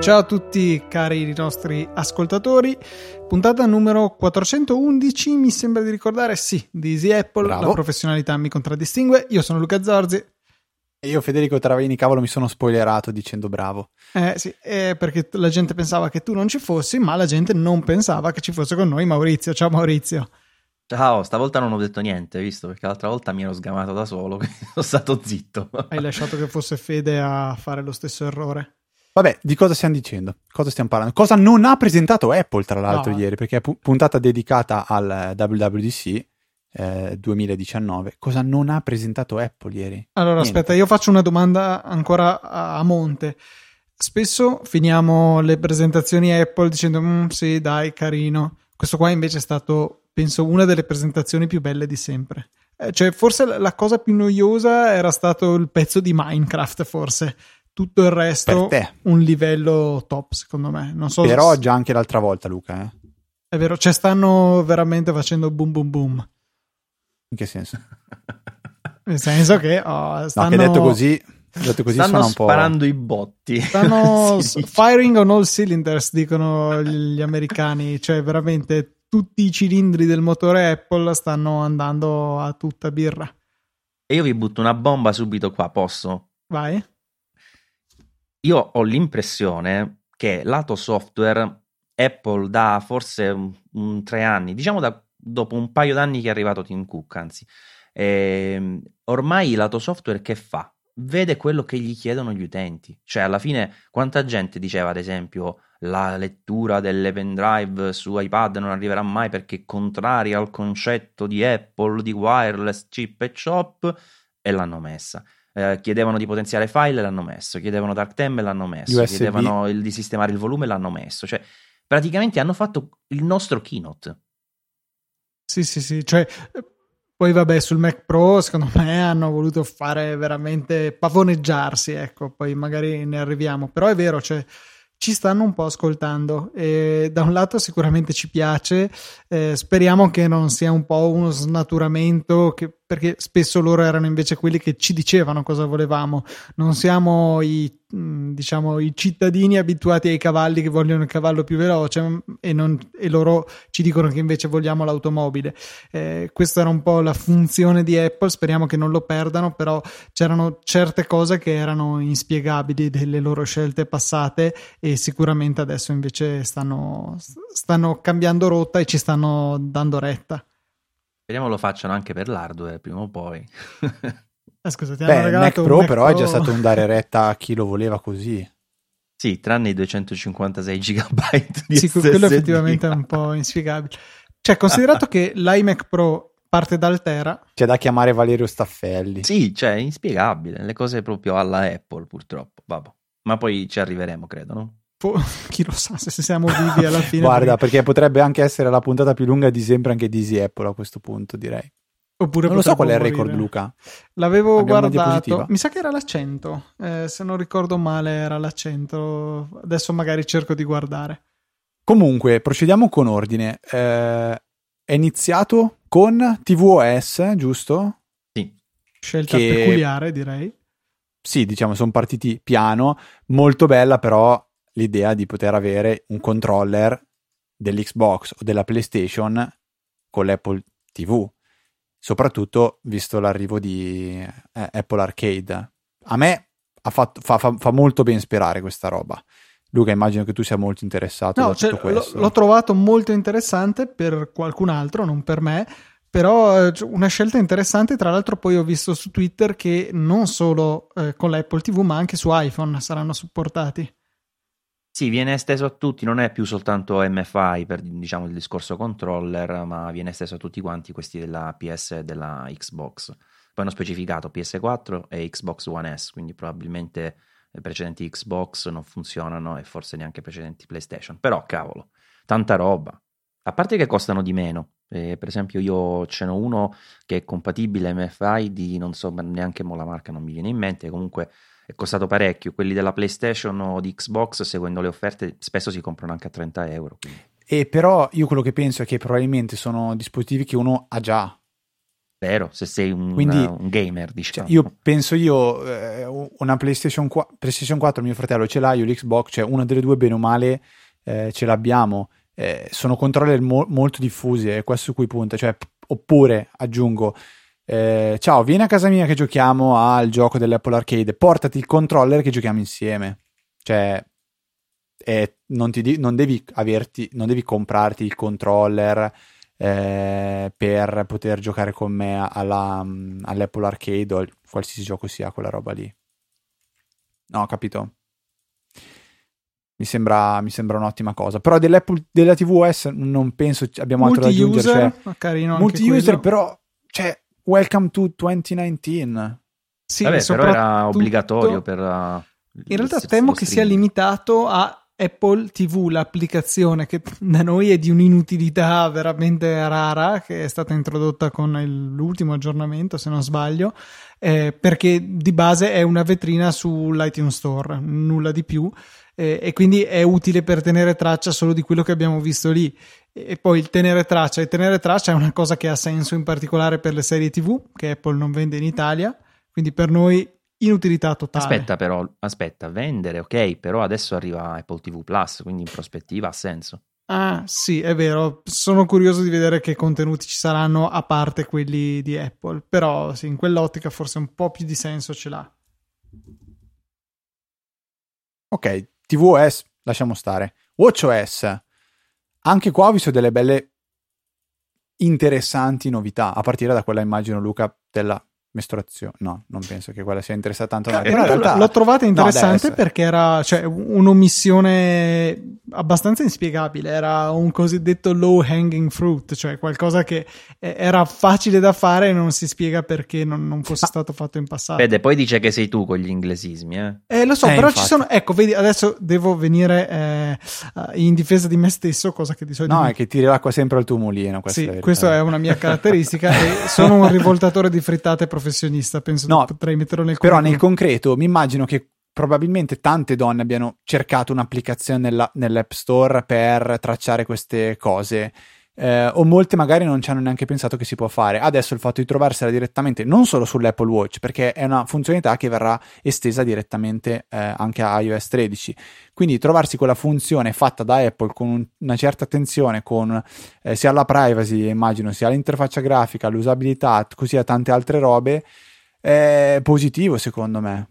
Ciao a tutti cari nostri ascoltatori, puntata numero 411 mi sembra di ricordare, sì, di Easy Apple, Bravo. la professionalità mi contraddistingue, io sono Luca Zorzi, io Federico Travaini, cavolo, mi sono spoilerato dicendo bravo. eh, sì, eh, perché la gente pensava che tu non ci fossi, ma la gente non pensava che ci fosse con noi Maurizio, ciao Maurizio. Ciao, stavolta non ho detto niente, visto? Perché l'altra volta mi ero sgamato da solo, quindi sono stato zitto. Hai lasciato che fosse Fede a fare lo stesso errore. Vabbè, di cosa stiamo dicendo? Cosa stiamo parlando? Cosa non ha presentato Apple, tra l'altro, No. ieri, perché è pu- puntata dedicata al WWDC eh, 2019. Cosa non ha presentato Apple ieri? Allora, Niente. aspetta, io faccio una domanda ancora a, monte. Spesso finiamo le presentazioni Apple dicendo, "Mm, sì, dai, carino. Questo qua invece è stato, penso, una delle presentazioni più belle di sempre. Eh, cioè, forse la- cosa più noiosa era stato il pezzo di Minecraft, forse. Tutto il resto, un livello top, secondo me. Non so Però se- già anche l'altra volta, Luca, eh? è vero, cioè stanno veramente facendo boom boom boom. In che senso? Nel senso che oh, No, stanno... che detto così, detto così Stanno suona un po'... sparando i botti. Stanno firing on all cylinders, dicono gli americani, cioè veramente tutti i cilindri del motore Apple stanno andando a tutta birra. E io vi butto una bomba subito qua, posso? Vai? Io ho l'impressione che lato software Apple da forse un, un tre anni, diciamo da, dopo un paio d'anni che è arrivato Tim Cook, anzi, ehm, ormai lato software che fa? Vede quello che gli chiedono gli utenti. Cioè, alla fine, quanta gente diceva, ad esempio, la lettura delle pendrive su iPad non arriverà mai perché è contraria al concetto di Apple, di wireless, chip e chop, e l'hanno messa. Eh, chiedevano di potenziare file e l'hanno messo, chiedevano dark theme e l'hanno messo, USB. chiedevano il- di sistemare il volume e l'hanno messo. Cioè, praticamente hanno fatto il nostro keynote. Sì, sì, sì. Cioè, poi vabbè, sul Mac Pro, secondo me hanno voluto fare veramente pavoneggiarsi, ecco, poi magari ne arriviamo. Però è vero, cioè, ci stanno un po' ascoltando e da un lato sicuramente ci piace, eh, speriamo che non sia un po' uno snaturamento, che- perché spesso loro erano invece quelli che ci dicevano cosa volevamo, non siamo i, mh, diciamo, i cittadini abituati ai cavalli che vogliono il cavallo più veloce mh, e, non- e loro ci dicono che invece vogliamo l'automobile. Eh, questa era un po' la funzione di Apple, speriamo che non lo perdano, però c'erano certe cose che erano inspiegabili delle loro scelte passate e sicuramente adesso invece stanno, stanno cambiando rotta e ci stanno dando retta. Speriamo lo facciano anche per l'hardware prima o poi. Eh, scusa, ti Beh, Mac Pro Mac però è Pro. già stato un dare retta a chi lo voleva così. sì, tranne i 256 GB di Sì, quello SSD. effettivamente è un po' inspiegabile. Cioè, considerato che l'iMac Pro parte dal Tera, C'è da chiamare Valerio Staffelli. Sì, cioè, è inspiegabile. Le cose proprio alla Apple, purtroppo. Vabbè. Ma poi ci arriveremo, credo, no? Po- chi lo sa se siamo vivi alla fine. Guarda, perché potrebbe anche essere la puntata più lunga di sempre anche di Easy Apple a questo punto, direi. Oppure Non lo so qual è il record, morire. Luca. L'avevo Abbiamo guardato, mi sa che era l'accento, eh, se non ricordo male era l'accento, adesso magari cerco di guardare. Comunque, procediamo con ordine. Eh, è iniziato con tvOS, giusto? Sì. Scelta Che- peculiare direi. Sì, diciamo, sono partiti piano. Molto bella però l'idea di poter avere un controller dell'Xbox o della PlayStation con l'Apple TV. Soprattutto visto l'arrivo di eh, Apple Arcade. A me fatto- fa, fa- fa molto ben sperare questa roba. Luca, immagino che tu sia molto interessato No, cioè, questo. l'ho trovato molto interessante per qualcun altro, non per me, però eh, una scelta interessante. Tra l'altro, poi ho visto su Twitter che non solo eh, con l'Apple TV, ma anche su iPhone saranno supportati. Sì, viene esteso a tutti, non è più soltanto MFI per diciamo il discorso controller, ma viene esteso a tutti quanti questi della PS e della Xbox. Poi hanno specificato PS4 e Xbox One S, quindi probabilmente le precedenti Xbox non funzionano e forse neanche i precedenti PlayStation. Però cavolo, tanta roba. A parte che costano di meno. Eh, per esempio, io ce n'ho uno che è compatibile MFI di non so neanche mo la marca, non mi viene in mente. Comunque è costato parecchio. Quelli della PlayStation o di Xbox, seguendo le offerte, spesso si comprano anche a 30 euro. quindi. E però io quello che penso è che probabilmente sono dispositivi che uno ha già. Vero, se sei un, Quindi, un gamer, diciamo. Cioè, io penso io, eh, una PlayStation 4, PlayStation 4, mio fratello ce l'ha, io l'Xbox, cioè una delle due bene o male eh, ce l'abbiamo. Eh, sono controller mo- molto diffusi, è questo su cui punta. Cioè, oppure, aggiungo, eh, ciao, vieni a casa mia che giochiamo al gioco dell'Apple Arcade, portati il controller che giochiamo insieme. Cioè, eh, non, ti, non, devi averti, non devi comprarti il controller eh, per poter giocare con me alla, all'Apple Arcade o qualsiasi gioco sia quella roba lì. No, capito? Mi sembra, mi sembra un'ottima cosa. Però dell'Apple, della TVOS non penso abbiamo altro da aggiungere. Cioè, carino multi-user, però, cioè, welcome to 2019. Sì, Vabbè, però era obbligatorio per... Uh, in realtà temo che sia limitato a Apple TV, l'applicazione che da noi è di un'inutilità veramente rara, che è stata introdotta con l'ultimo aggiornamento, se non sbaglio, eh, perché di base è una vetrina sull'iTunes Store, nulla di più, eh, e quindi è utile per tenere traccia solo di quello che abbiamo visto lì. E poi il tenere traccia, e tenere traccia è una cosa che ha senso in particolare per le serie TV, che Apple non vende in Italia, quindi per noi inutilità totale. Aspetta però, aspetta, vendere, ok, però adesso arriva Apple TV Plus, quindi in prospettiva ha senso. Ah, sì, è vero. Sono curioso di vedere che contenuti ci saranno a parte quelli di Apple, però sì, in quell'ottica forse un po' più di senso ce l'ha. Ok, tvOS lasciamo stare. WatchOS. Anche qua ho visto delle belle interessanti novità, a partire da quella immagino Luca della mestruazione. No, non penso che quella sia interessata tanto. Eh, in realtà l'ho trovata interessante no, perché era cioè, un'omissione abbastanza inspiegabile. Era un cosiddetto low hanging fruit, cioè qualcosa che era facile da fare e non si spiega perché non, non fosse Ma, stato fatto in passato. Vede, poi dice che sei tu con gli inglesismi, eh? eh lo so, eh, però infatti. ci sono. Ecco, vedi, adesso devo venire eh, in difesa di me stesso, cosa che di solito. No, è che tiri l'acqua sempre al tuo mulino. Sì, questa è una mia caratteristica e sono un rivoltatore di frittate professionista, penso no, potrei metterlo nel Però nel concreto mi immagino che probabilmente tante donne abbiano cercato un'applicazione nella, nell'App Store per tracciare queste cose. Eh, o molte magari non ci hanno neanche pensato che si può fare. Adesso il fatto di trovarsela direttamente non solo sull'Apple Watch, perché è una funzionalità che verrà estesa direttamente eh, anche a iOS 13. Quindi trovarsi quella funzione fatta da Apple con un, una certa attenzione, con eh, sia la privacy, immagino, sia l'interfaccia grafica, l'usabilità, così a tante altre robe è positivo secondo me.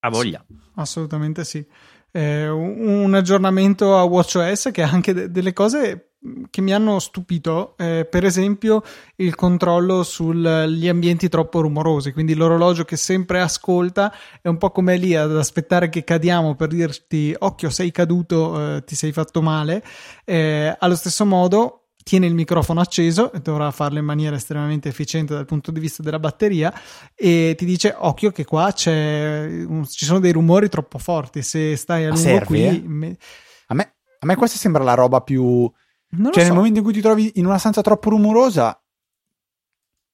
A voglia. Sì, assolutamente sì. Eh, un aggiornamento a WatchOS che ha anche de- delle cose che mi hanno stupito, eh, per esempio il controllo sugli ambienti troppo rumorosi, quindi l'orologio che sempre ascolta è un po' come lì ad aspettare che cadiamo per dirti occhio sei caduto, eh, ti sei fatto male, eh, allo stesso modo tiene il microfono acceso e dovrà farlo in maniera estremamente efficiente dal punto di vista della batteria e ti dice occhio che qua c'è, ci sono dei rumori troppo forti se stai a lungo serve, qui eh? me... A, me, a me questa sembra la roba più non cioè, so. nel momento in cui ti trovi in una stanza troppo rumorosa,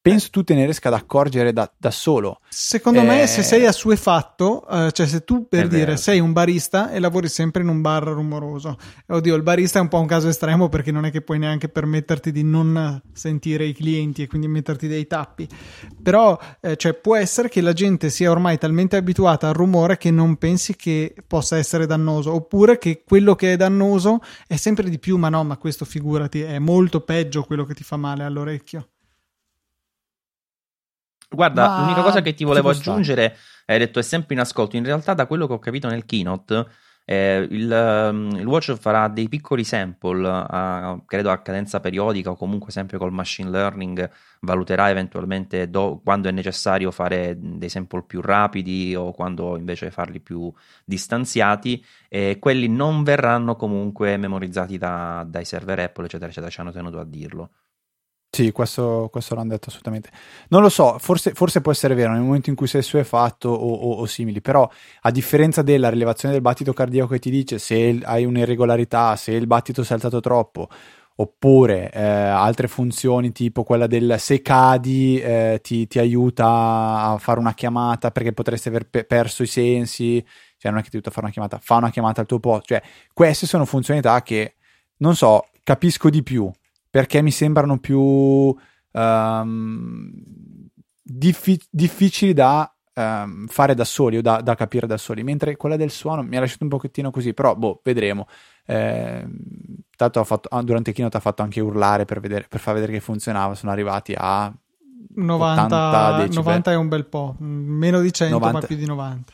penso tu te ne riesca ad accorgere da, da solo. Secondo eh... me, se sei assuefatto, eh, cioè se tu per è dire vero. sei un barista e lavori sempre in un bar rumoroso, oddio, il barista è un po' un caso estremo perché non è che puoi neanche permetterti di non sentire i clienti e quindi metterti dei tappi. Però, eh, cioè, può essere che la gente sia ormai talmente abituata al rumore che non pensi che possa essere dannoso, oppure che quello che è dannoso è sempre di più, ma no, ma questo figurati, è molto peggio quello che ti fa male all'orecchio. Guarda, Ma l'unica cosa che ti volevo aggiungere, hai detto è sempre in ascolto. In realtà, da quello che ho capito nel keynote, eh, il, um, il, watch farà dei piccoli sample, a, credo a cadenza periodica o comunque sempre col machine learning, valuterà eventualmente do, quando è necessario fare dei sample più rapidi o quando invece farli più distanziati e quelli non verranno comunque memorizzati da, dai server Apple, eccetera, eccetera, ci hanno tenuto a dirlo. Sì, questo, questo l'hanno detto assolutamente. Non lo so, forse, forse, può essere vero nel momento in cui sei suefatto o, o, o simili, però a differenza della rilevazione del battito cardiaco che ti dice se hai un'irregolarità, se il battito si è alzato troppo, oppure eh, altre funzioni tipo quella del se cadi eh, ti, ti, aiuta a fare una chiamata perché potresti aver pe- perso i sensi, cioè non è che ti aiuta a fare una chiamata, fa una chiamata al tuo posto, cioè queste sono funzionalità che non so, capisco di più perché mi sembrano più um, diffi- difficili da um, fare da soli o da, da, capire da soli, mentre quella del suono mi ha lasciato un pochettino così, però boh, vedremo. Eh, tanto fatto, ah, durante il keynote ha fatto anche urlare per, vedere, per far vedere che funzionava, sono arrivati a 90, 90 è un bel po', meno di 100 90, ma più di 90.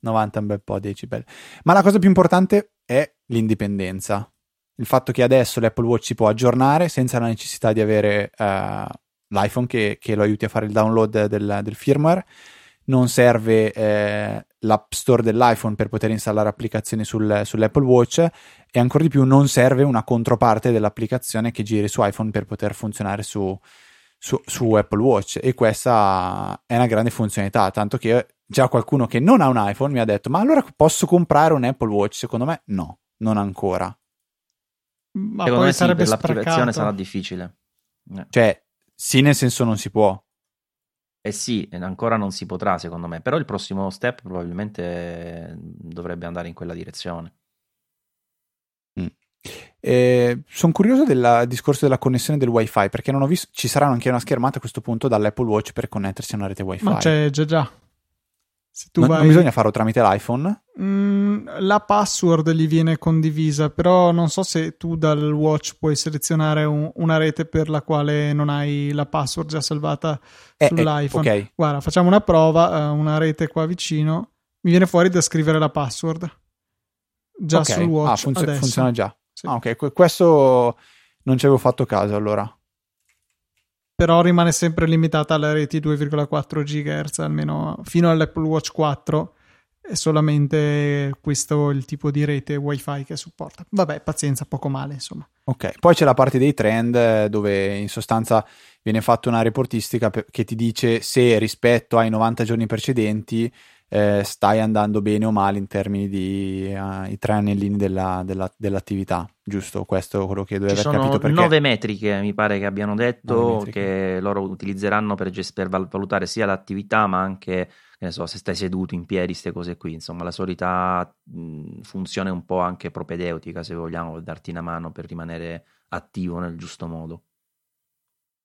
90 è un bel po' decibel. Ma la cosa più importante è l'indipendenza. Il fatto che adesso l'Apple Watch si può aggiornare senza la necessità di avere uh, l'iPhone che, che, lo aiuti a fare il download del, del firmware. Non serve eh, l'App Store dell'iPhone per poter installare applicazioni sul, sull'Apple Watch e ancora di più non serve una controparte dell'applicazione che giri su iPhone per poter funzionare su, su, su, Apple Watch e questa è una grande funzionalità, tanto che già qualcuno che non ha un iPhone mi ha detto ma allora posso comprare un Apple Watch? Secondo me no, non ancora. Ma Secondo me sì, per l'applicazione sarà difficile. Eh. Cioè, sì nel senso non si può. Eh sì, ancora non si potrà secondo me, però il prossimo step probabilmente dovrebbe andare in quella direzione. Eh, sono curioso del discorso della connessione del wifi perché non ho visto ci sarà anche una schermata a questo punto dall'Apple Watch per connettersi a una rete wifi ma c'è già già non, vai... non, bisogna farlo tramite l'iPhone mm, la password gli viene condivisa però non so se tu dal watch puoi selezionare un, una rete per la quale non hai la password già salvata eh, eh sull'iPhone eh, okay. guarda facciamo una prova uh, una rete qua vicino mi viene fuori da scrivere la password già okay. sul watch ah, funziona, funziona già sì. Ah, ok, questo non ci avevo fatto caso allora. Però rimane sempre limitata alle reti 2,4 GHz, almeno fino all'Apple Watch 4 è solamente questo il tipo di rete wifi che supporta. Vabbè, pazienza, poco male, insomma. Ok, poi c'è la parte dei trend eh, dove in sostanza viene fatta una reportistica che ti dice se rispetto ai 90 giorni precedenti eh, stai andando bene o male in termini di uh, i tre anellini della, della, dell'attività, giusto? Questo è quello che Ci aver capito. Perché... Nove metriche mi pare che abbiano detto che loro utilizzeranno per, per, valutare sia l'attività ma anche so, se stai seduto in piedi, queste cose qui. Insomma, la solita mh, funzione un po' anche propedeutica, se vogliamo, darti una mano per rimanere attivo nel giusto modo.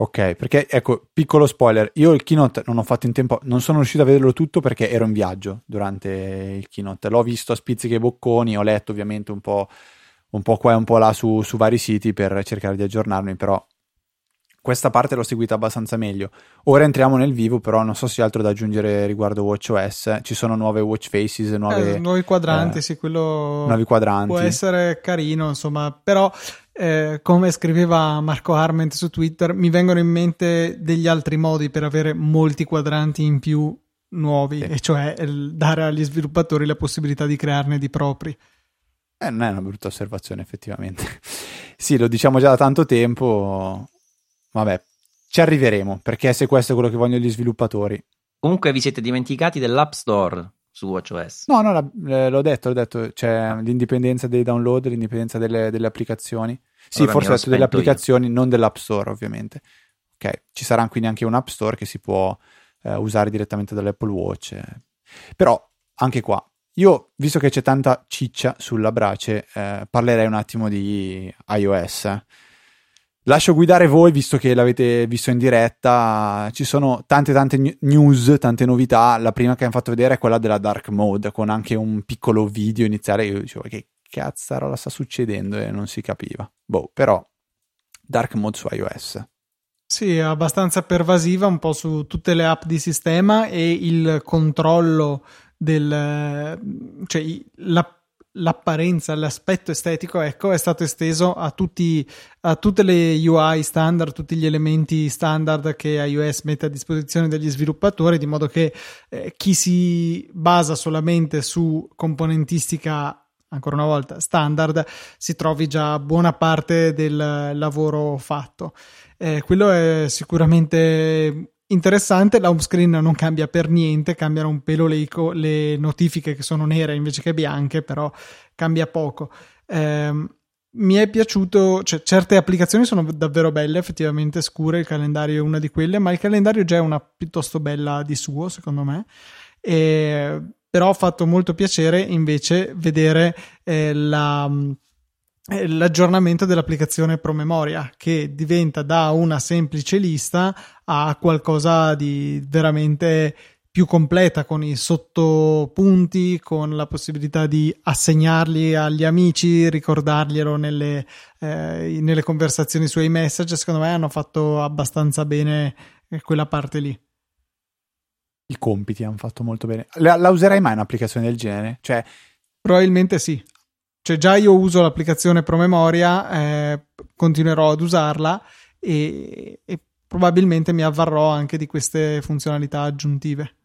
Ok, perché ecco, piccolo spoiler, io il keynote non ho fatto in tempo, non sono riuscito a vederlo tutto perché ero in viaggio durante il keynote, l'ho visto a spizziche e bocconi, ho letto ovviamente un po', un po' qua e un po' là su, su vari siti per cercare di aggiornarmi, però questa parte l'ho seguita abbastanza meglio. Ora entriamo nel vivo, però non so se altro da aggiungere riguardo WatchOS. Ci sono nuove watch faces, nuove, eh, nuovi quadranti, eh, sì, quello nuovi quadranti. può essere carino, insomma, però eh, come scriveva Marco Arment su Twitter, mi vengono in mente degli altri modi per avere molti quadranti in più nuovi, sì. e cioè dare agli sviluppatori la possibilità di crearne di propri. Eh, non è una brutta osservazione, effettivamente. sì, lo diciamo già da tanto tempo. Vabbè, ci arriveremo, perché se questo è quello che vogliono gli sviluppatori. Comunque vi siete dimenticati dell'App Store su WatchOS. No, no, eh, l'ho detto, l'ho detto, c'è l'indipendenza dei download, l'indipendenza delle, delle applicazioni. Sì, allora forse detto delle applicazioni, io. non dell'App Store, ovviamente. Ok, ci sarà quindi anche un App Store che si può eh, usare direttamente dall'Apple Watch. Però, anche qua, io, visto che c'è tanta ciccia sulla brace, eh, parlerei un attimo di iOS. Lascio guidare voi, visto che l'avete visto in diretta. Ci sono tante, tante news, tante novità. La prima che hanno fatto vedere è quella della Dark Mode, con anche un piccolo video iniziale. Io dicevo, che cazzarola sta succedendo e non si capiva. Boh, però dark mode su iOS. Sì, è abbastanza pervasiva un po' su tutte le app di sistema e il controllo del cioè la, l'apparenza, l'aspetto estetico, ecco, è stato esteso a, tutti, a tutte le UI standard, tutti gli elementi standard che iOS mette a disposizione degli sviluppatori, di modo che eh, chi si basa solamente su componentistica ancora una volta standard, si trovi già buona parte del lavoro fatto. Eh, quello è sicuramente interessante. La home screen non cambia per niente, cambiano un pelo le, ico- le notifiche che sono nere invece che bianche, però cambia poco. Eh, mi è piaciuto, cioè, certe applicazioni sono davvero belle, effettivamente scure, il calendario è una di quelle, ma il calendario già è una piuttosto bella di suo, secondo me. E però ha fatto molto piacere invece vedere eh, la, l'aggiornamento dell'applicazione promemoria che diventa da una semplice lista a qualcosa di veramente più completa con i sottopunti, con la possibilità di assegnarli agli amici, ricordarglielo nelle, eh, nelle conversazioni sui message. Secondo me hanno fatto abbastanza bene quella parte lì. I compiti hanno fatto molto bene. La, la userai mai un'applicazione del genere? Cioè, Probabilmente sì. Cioè, già io uso l'applicazione promemoria, eh, continuerò ad usarla e, e probabilmente mi avvarrò anche di queste funzionalità aggiuntive.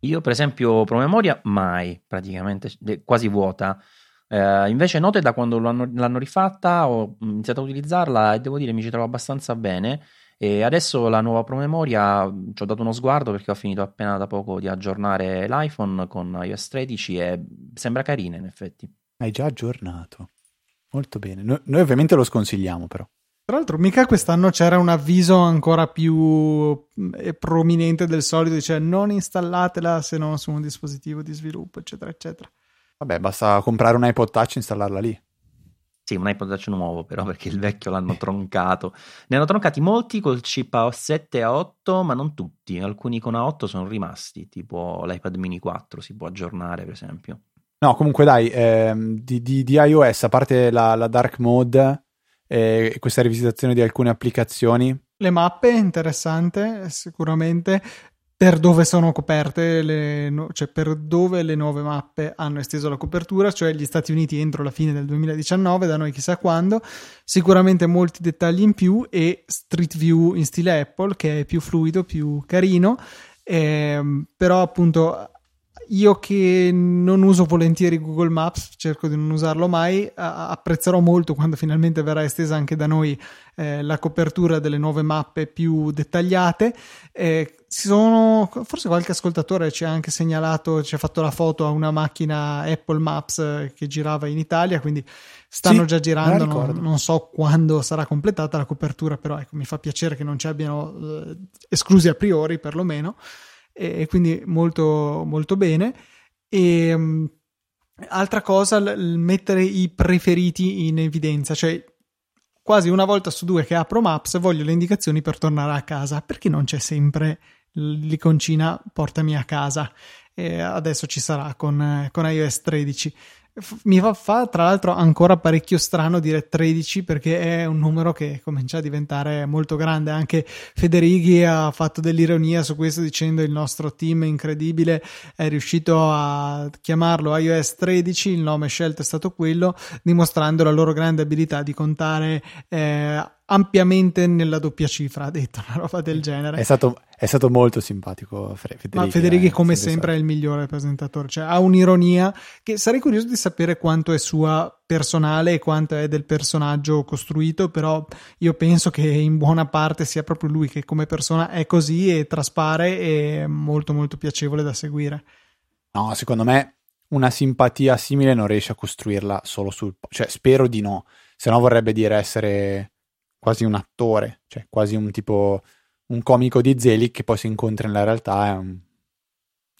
Io, per esempio, promemoria mai, praticamente, quasi vuota. Eh, invece Note da quando l'hanno, l'hanno, rifatta ho iniziato a utilizzarla e devo dire mi ci trovo abbastanza bene. E adesso la nuova promemoria ci ho dato uno sguardo perché ho finito appena da poco di aggiornare l'iPhone con iOS 13 e sembra carina in effetti. Hai già aggiornato. Molto bene. Noi, noi ovviamente lo sconsigliamo però. Tra l'altro, mica quest'anno c'era un avviso ancora più eh, prominente del solito, cioè non installatela se non su un dispositivo di sviluppo, eccetera, eccetera. Vabbè, basta comprare un iPod Touch e installarla lì. Sì, un iPod Touch nuovo però, perché il vecchio l'hanno troncato. Ne hanno troncati molti col chip A7 e A8, ma non tutti. Alcuni con A8 sono rimasti, tipo l'iPad mini 4 si può aggiornare, per esempio. No, comunque dai, ehm, di, di, di, iOS, a parte la, la dark mode, e questa rivisitazione di alcune applicazioni. Le mappe, interessante, sicuramente. Per dove sono coperte, le, cioè per dove le nuove mappe hanno esteso la copertura, cioè gli Stati Uniti entro la fine del 2019, da noi chissà quando. Sicuramente molti dettagli in più e Street View in stile Apple, che è più fluido, più carino. Eh, però appunto io che non uso volentieri Google Maps, cerco di non usarlo mai, apprezzerò molto quando finalmente verrà estesa anche da noi eh, la copertura delle nuove mappe più dettagliate. Eh, sono, forse qualche ascoltatore ci ha anche segnalato, ci ha fatto la foto a una macchina Apple Maps eh, che girava in Italia, quindi stanno sì, già girando, non, non, so quando sarà completata la copertura, però ecco, mi fa piacere che non ci abbiano eh, esclusi a priori perlomeno e quindi molto, molto bene. E, um, altra cosa, l- mettere i preferiti in evidenza, cioè quasi una volta su due che apro Maps voglio le indicazioni per tornare a casa, perché non c'è sempre l'iconcina portami a casa? E adesso ci sarà con, con iOS 13 mi fa, fa tra l'altro ancora parecchio strano dire 13 perché è un numero che comincia a diventare molto grande. Anche Federighi ha fatto dell'ironia su questo dicendo il nostro team incredibile è riuscito a chiamarlo iOS 13, il nome scelto è stato quello, dimostrando la loro grande abilità di contare eh, ampiamente nella doppia cifra, ha detto una roba del genere. È stato, è stato molto simpatico Federico. Ma Federico, eh, come sempre, è il migliore presentatore, cioè ha un'ironia che sarei curioso di sapere quanto è sua personale e quanto è del personaggio costruito, però io penso che in buona parte sia proprio lui che come persona è così e traspare e è molto molto piacevole da seguire. No, secondo me una simpatia simile non riesce a costruirla solo sul... cioè spero di no, se no vorrebbe dire essere quasi un attore, cioè quasi un tipo un comico di Zelig che poi si incontra nella realtà è un,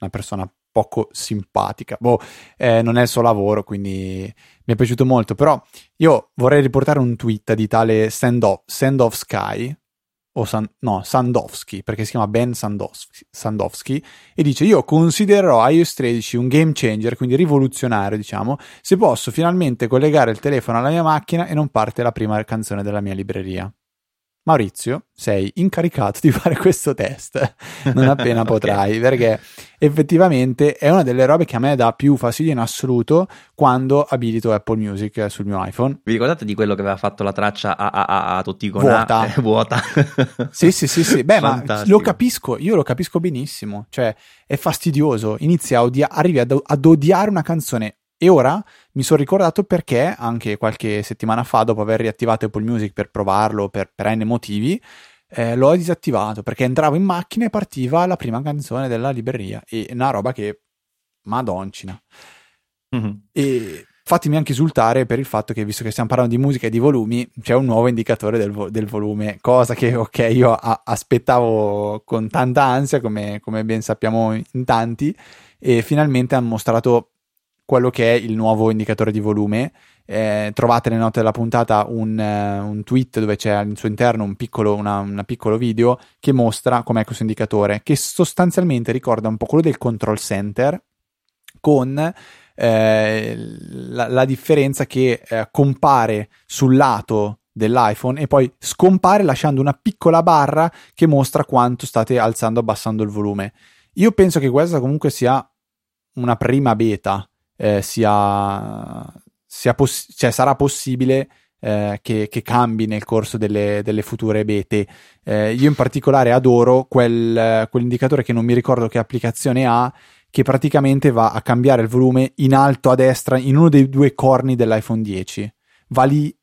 una persona poco simpatica. Boh, eh, non è il suo lavoro, quindi mi è piaciuto molto. Però io vorrei riportare un tweet di tale Sandov, Sandov Sky, o San, no, Sandowski, perché si chiama Ben Sandowski, Sandowski, e dice io considererò iOS 13 un game changer, quindi rivoluzionario, diciamo, se posso finalmente collegare il telefono alla mia macchina e non parte la prima canzone della mia libreria. Maurizio, sei incaricato di fare questo test non appena okay. potrai, perché effettivamente è una delle robe che a me dà più fastidio in assoluto quando abilito Apple Music sul mio iPhone. Vi ricordate di quello che aveva fatto la traccia a, a, a, a tutti con vuota? A, eh, vuota. sì, sì, sì, sì. Beh, ma lo capisco, io lo capisco benissimo. Cioè, è fastidioso. Inizia a odia- arrivi ad, ad odiare una canzone e ora mi sono ricordato perché anche qualche settimana fa, dopo aver riattivato Apple Music per provarlo per, per N motivi, eh, l'ho disattivato perché entravo in macchina e partiva la prima canzone della libreria. E una roba che madoncina. Mm-hmm. E fatemi anche esultare per il fatto che, visto che stiamo parlando di musica e di volumi, c'è un nuovo indicatore del, vo- del volume, cosa che, ok, io a- aspettavo con tanta ansia, come, come ben sappiamo in tanti, e finalmente hanno mostrato quello che è il nuovo indicatore di volume eh, trovate nelle note della puntata un, uh, un, tweet dove c'è al suo interno un piccolo, una, una piccolo video che mostra com'è questo indicatore, che sostanzialmente ricorda un po' quello del control center con eh, la, la, differenza che eh, compare sul lato dell'iPhone e poi scompare lasciando una piccola barra che mostra quanto state alzando o abbassando il volume. Io penso che questa comunque sia una prima beta, eh, sia, sia poss- cioè sarà possibile eh, che, che, cambi nel corso delle, delle future bete. Eh, io in particolare adoro quel, quell'indicatore che non mi ricordo che applicazione ha, che praticamente va a cambiare il volume in alto a destra in uno dei due corni dell'iPhone 10. Va lì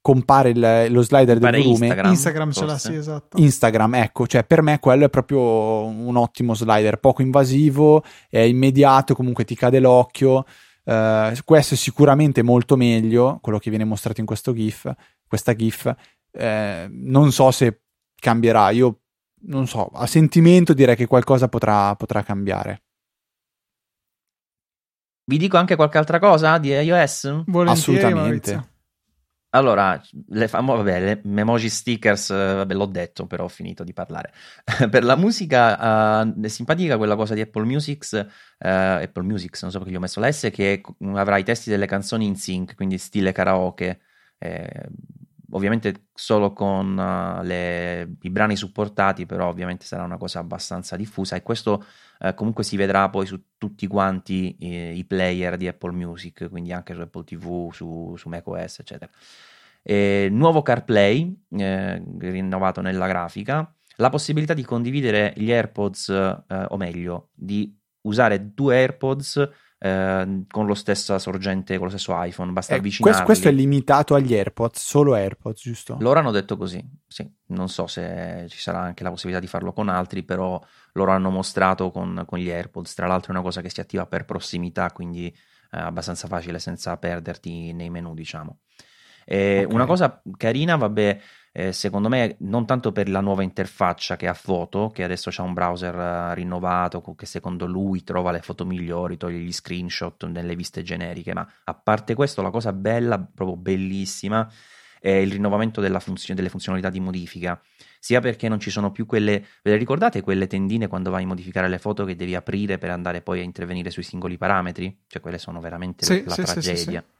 compare il, lo slider del volume. Instagram, Instagram ce l'ha, sì, esatto. Instagram, ecco, cioè per me quello è proprio un ottimo slider, poco invasivo, è immediato, comunque ti cade l'occhio. Uh, questo è sicuramente molto meglio, quello che viene mostrato in questo GIF, questa GIF. Uh, non so se cambierà, io non so, a sentimento direi che qualcosa potrà, potrà cambiare. Vi dico anche qualche altra cosa di iOS? Volentieri, Assolutamente. Maurizio. Allora, le famo- vabbè, le emoji stickers, eh, vabbè, l'ho detto, però ho finito di parlare. per la musica uh, è simpatica quella cosa di Apple Music, uh, Apple Music, non so perché gli ho messo la S, che avrà i testi delle canzoni in sync, quindi stile karaoke. Eh, ovviamente solo con uh, le, i brani supportati, però ovviamente sarà una cosa abbastanza diffusa e questo uh, comunque si vedrà poi su tutti quanti eh, i player di Apple Music, quindi anche su Apple TV, su, su macOS, eccetera. E, nuovo CarPlay, eh, rinnovato nella grafica, la possibilità di condividere gli AirPods, eh, o meglio, di usare due AirPods eh, con lo stesso sorgente, con lo stesso iPhone, basta eh, avvicinarli. Questo, è limitato agli AirPods, solo AirPods, giusto? Loro hanno detto così, sì. Non so se ci sarà anche la possibilità di farlo con altri, però loro hanno mostrato con, con gli AirPods. Tra l'altro è una cosa che si attiva per prossimità, quindi è abbastanza facile senza perderti nei menu, diciamo. Okay. Una cosa carina, vabbè, eh, secondo me non tanto per la nuova interfaccia che ha foto, che adesso c'è un browser uh, rinnovato che secondo lui trova le foto migliori, toglie gli screenshot nelle viste generiche, ma a parte questo la cosa bella, proprio bellissima, è il rinnovamento funzio- delle funzionalità di modifica, sia perché non ci sono più quelle, ve le ricordate quelle tendine quando vai a modificare le foto che devi aprire per andare poi a intervenire sui singoli parametri? Cioè quelle sono veramente sì, la sì, tragedia. Sì, eh,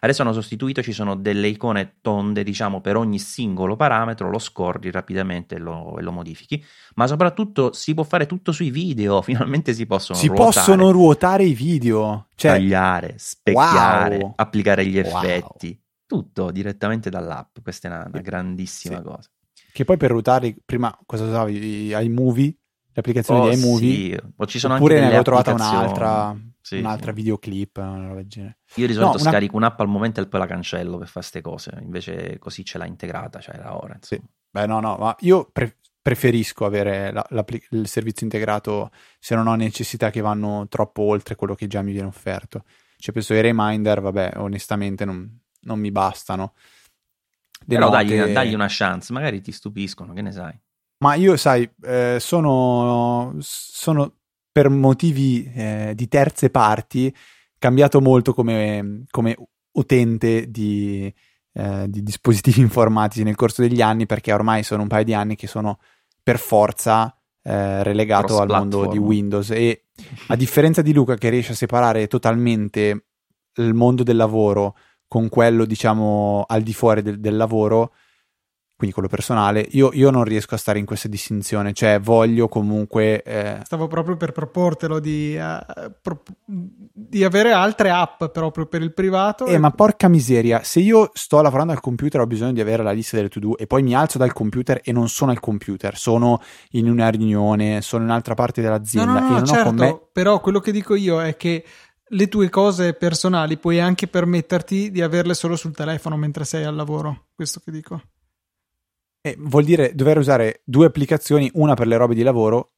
adesso hanno sostituito, ci sono delle icone tonde, diciamo, per ogni singolo parametro, lo scorri rapidamente e lo, e lo modifichi, ma soprattutto si può fare tutto sui video, finalmente si possono si ruotare. possono ruotare i video, cioè... tagliare, specchiare, wow. applicare gli Wow. effetti, tutto direttamente dall'app, questa è una, una grandissima Sì. cosa. Che poi per ruotarli, prima cosa usavi? iMovie, le applicazioni Oh, di iMovie, sì, o ci sono oppure anche ne avevo trovata un'altra, Sì, un'altra sì. videoclip, una. Io di solito No, una- scarico un'app al momento e poi la cancello per fare queste cose, invece così ce l'ha integrata, cioè era ora. Sì. Beh, no, no, ma io pre- preferisco avere la- il servizio integrato se non ho necessità che vanno troppo oltre quello che già mi viene offerto. Cioè, penso ai reminder, vabbè, onestamente non, non mi bastano. Le Però note- dagli, dagli una chance, magari ti stupiscono, che ne sai. Ma io, sai, eh, sono, sono per motivi eh, di terze parti cambiato molto come, come utente di, eh, di dispositivi informatici nel corso degli anni, perché ormai sono un paio di anni che sono per forza eh, relegato al mondo di. Windows. E a differenza di Luca, che riesce a separare totalmente il mondo del lavoro con quello, diciamo, al di fuori del, del lavoro, quindi quello personale, io, io non riesco a stare in questa distinzione, cioè voglio comunque... eh, Stavo proprio per proportelo di, eh, pro- di avere altre app proprio per il privato. Eh, ma porca miseria, se io sto lavorando al computer ho bisogno di avere la lista delle to-do e poi mi alzo dal computer e non sono al computer, sono in una riunione, sono in un'altra parte No, dell'azienda no, e no, non ho certo, me... però quello che dico io è che le tue cose personali puoi anche permetterti di averle solo sul telefono mentre sei al lavoro. Questo che dico. Eh, vuol dire dover usare due applicazioni, una per le robe di lavoro,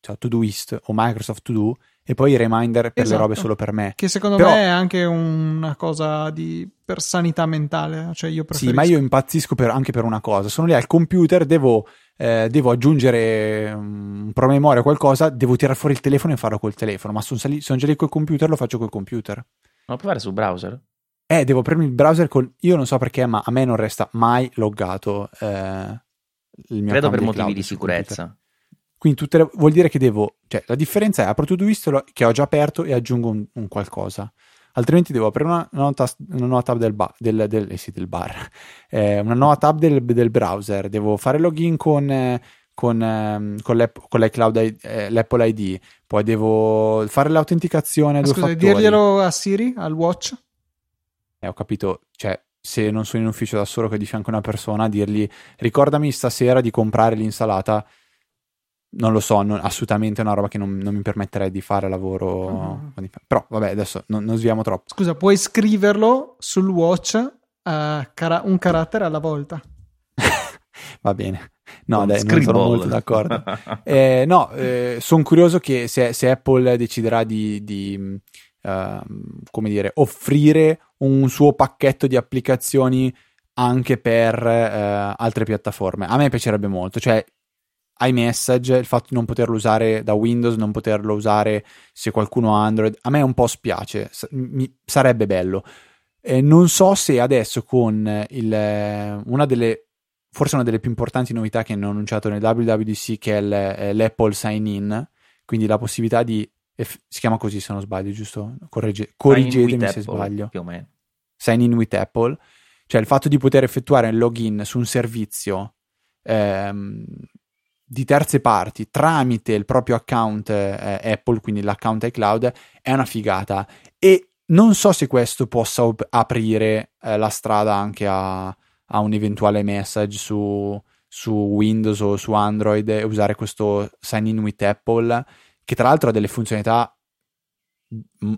cioè Todoist o Microsoft To Do, e poi i reminder per Esatto. le robe solo per me. Che secondo Però- me è anche una cosa di, per sanità mentale. Cioè io Sì, ma io impazzisco per- anche per una cosa. Sono lì al computer, devo, eh, devo aggiungere un promemoria o qualcosa, devo tirare fuori il telefono e farlo col telefono. Ma sono, sali- sono già lì col computer, lo faccio col computer. Lo puoi fare sul browser? Eh, devo aprire il browser con... Io non so perché, ma a me non resta mai loggato eh, il mio Credo per motivi cloud di sicurezza. Quindi tutte le- vuol dire che devo... Cioè, la differenza è apro Todoist che ho già aperto e aggiungo un, un qualcosa. Altrimenti devo aprire una, una nuova, tas- una nuova tab del, ba- del, del, eh sì, del bar, eh, una nuova tab del, del browser, devo fare login con, eh, con, ehm, con, l'app- con l'iCloud, eh, l'Apple ID, poi devo fare l'autenticazione Ma due Scusa, fattori. dirglielo a Siri, al watch? Eh, ho capito, cioè, se non sono in ufficio da solo che di fianco una persona, dirgli ricordami stasera di comprare l'insalata. Non lo so, non- assolutamente è una roba che non, non mi permetterei di fare lavoro. I- Però vabbè, adesso non, non sviamo troppo. Scusa, puoi scriverlo sul watch eh, cara- un carattere alla volta. Va bene. No, Con dai, non sono molto d'accordo. Eh, no, sono curioso che se, se Apple deciderà di, di, ehm, come dire, offrire un suo pacchetto di applicazioni anche per eh, altre piattaforme. A me piacerebbe molto, cioè iMessage, il fatto di non poterlo usare da Windows, non poterlo usare se qualcuno ha Android, a me un po' spiace, S- mi- sarebbe bello. Eh, non so se adesso con il, una delle forse una delle più importanti novità che hanno annunciato nel WWDC che è eh, l'Apple Sign In, quindi la possibilità di eff- si chiama così se non sbaglio, giusto? Corregge- corrigetemi se Apple, sbaglio. Più o meno. Sign in with Apple, cioè il fatto di poter effettuare un login su un servizio ehm, di terze parti tramite il proprio account eh, Apple, quindi l'account iCloud, è una figata. E non so se questo possa op- aprire eh, la strada anche a, a un eventuale message su, su Windows o su Android e usare questo sign in with Apple, che tra l'altro ha delle funzionalità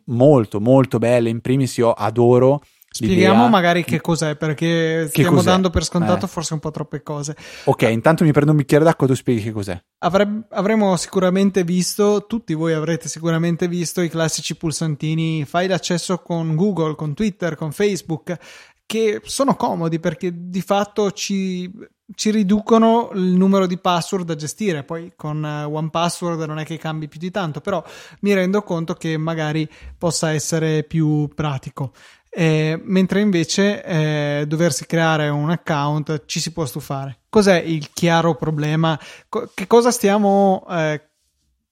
molto molto belle. In primis io adoro Spieghiamo l'idea- magari che cos'è, perché stiamo cos'è? dando per scontato Eh. forse un po' troppe cose. Ok, intanto mi prendo un bicchiere d'acqua, tu spieghi che cos'è. Avreb- avremo sicuramente visto, tutti voi avrete sicuramente visto i classici pulsantini, fai l'accesso con Google, con Twitter, con Facebook, che sono comodi perché di fatto ci, ci riducono il numero di password da gestire. Poi con eh, One Password non è che cambi più di tanto, però mi rendo conto che magari possa essere più pratico. Eh, mentre invece eh, doversi creare un account ci si può stufare. Cos'è il chiaro problema? Co- che cosa stiamo eh,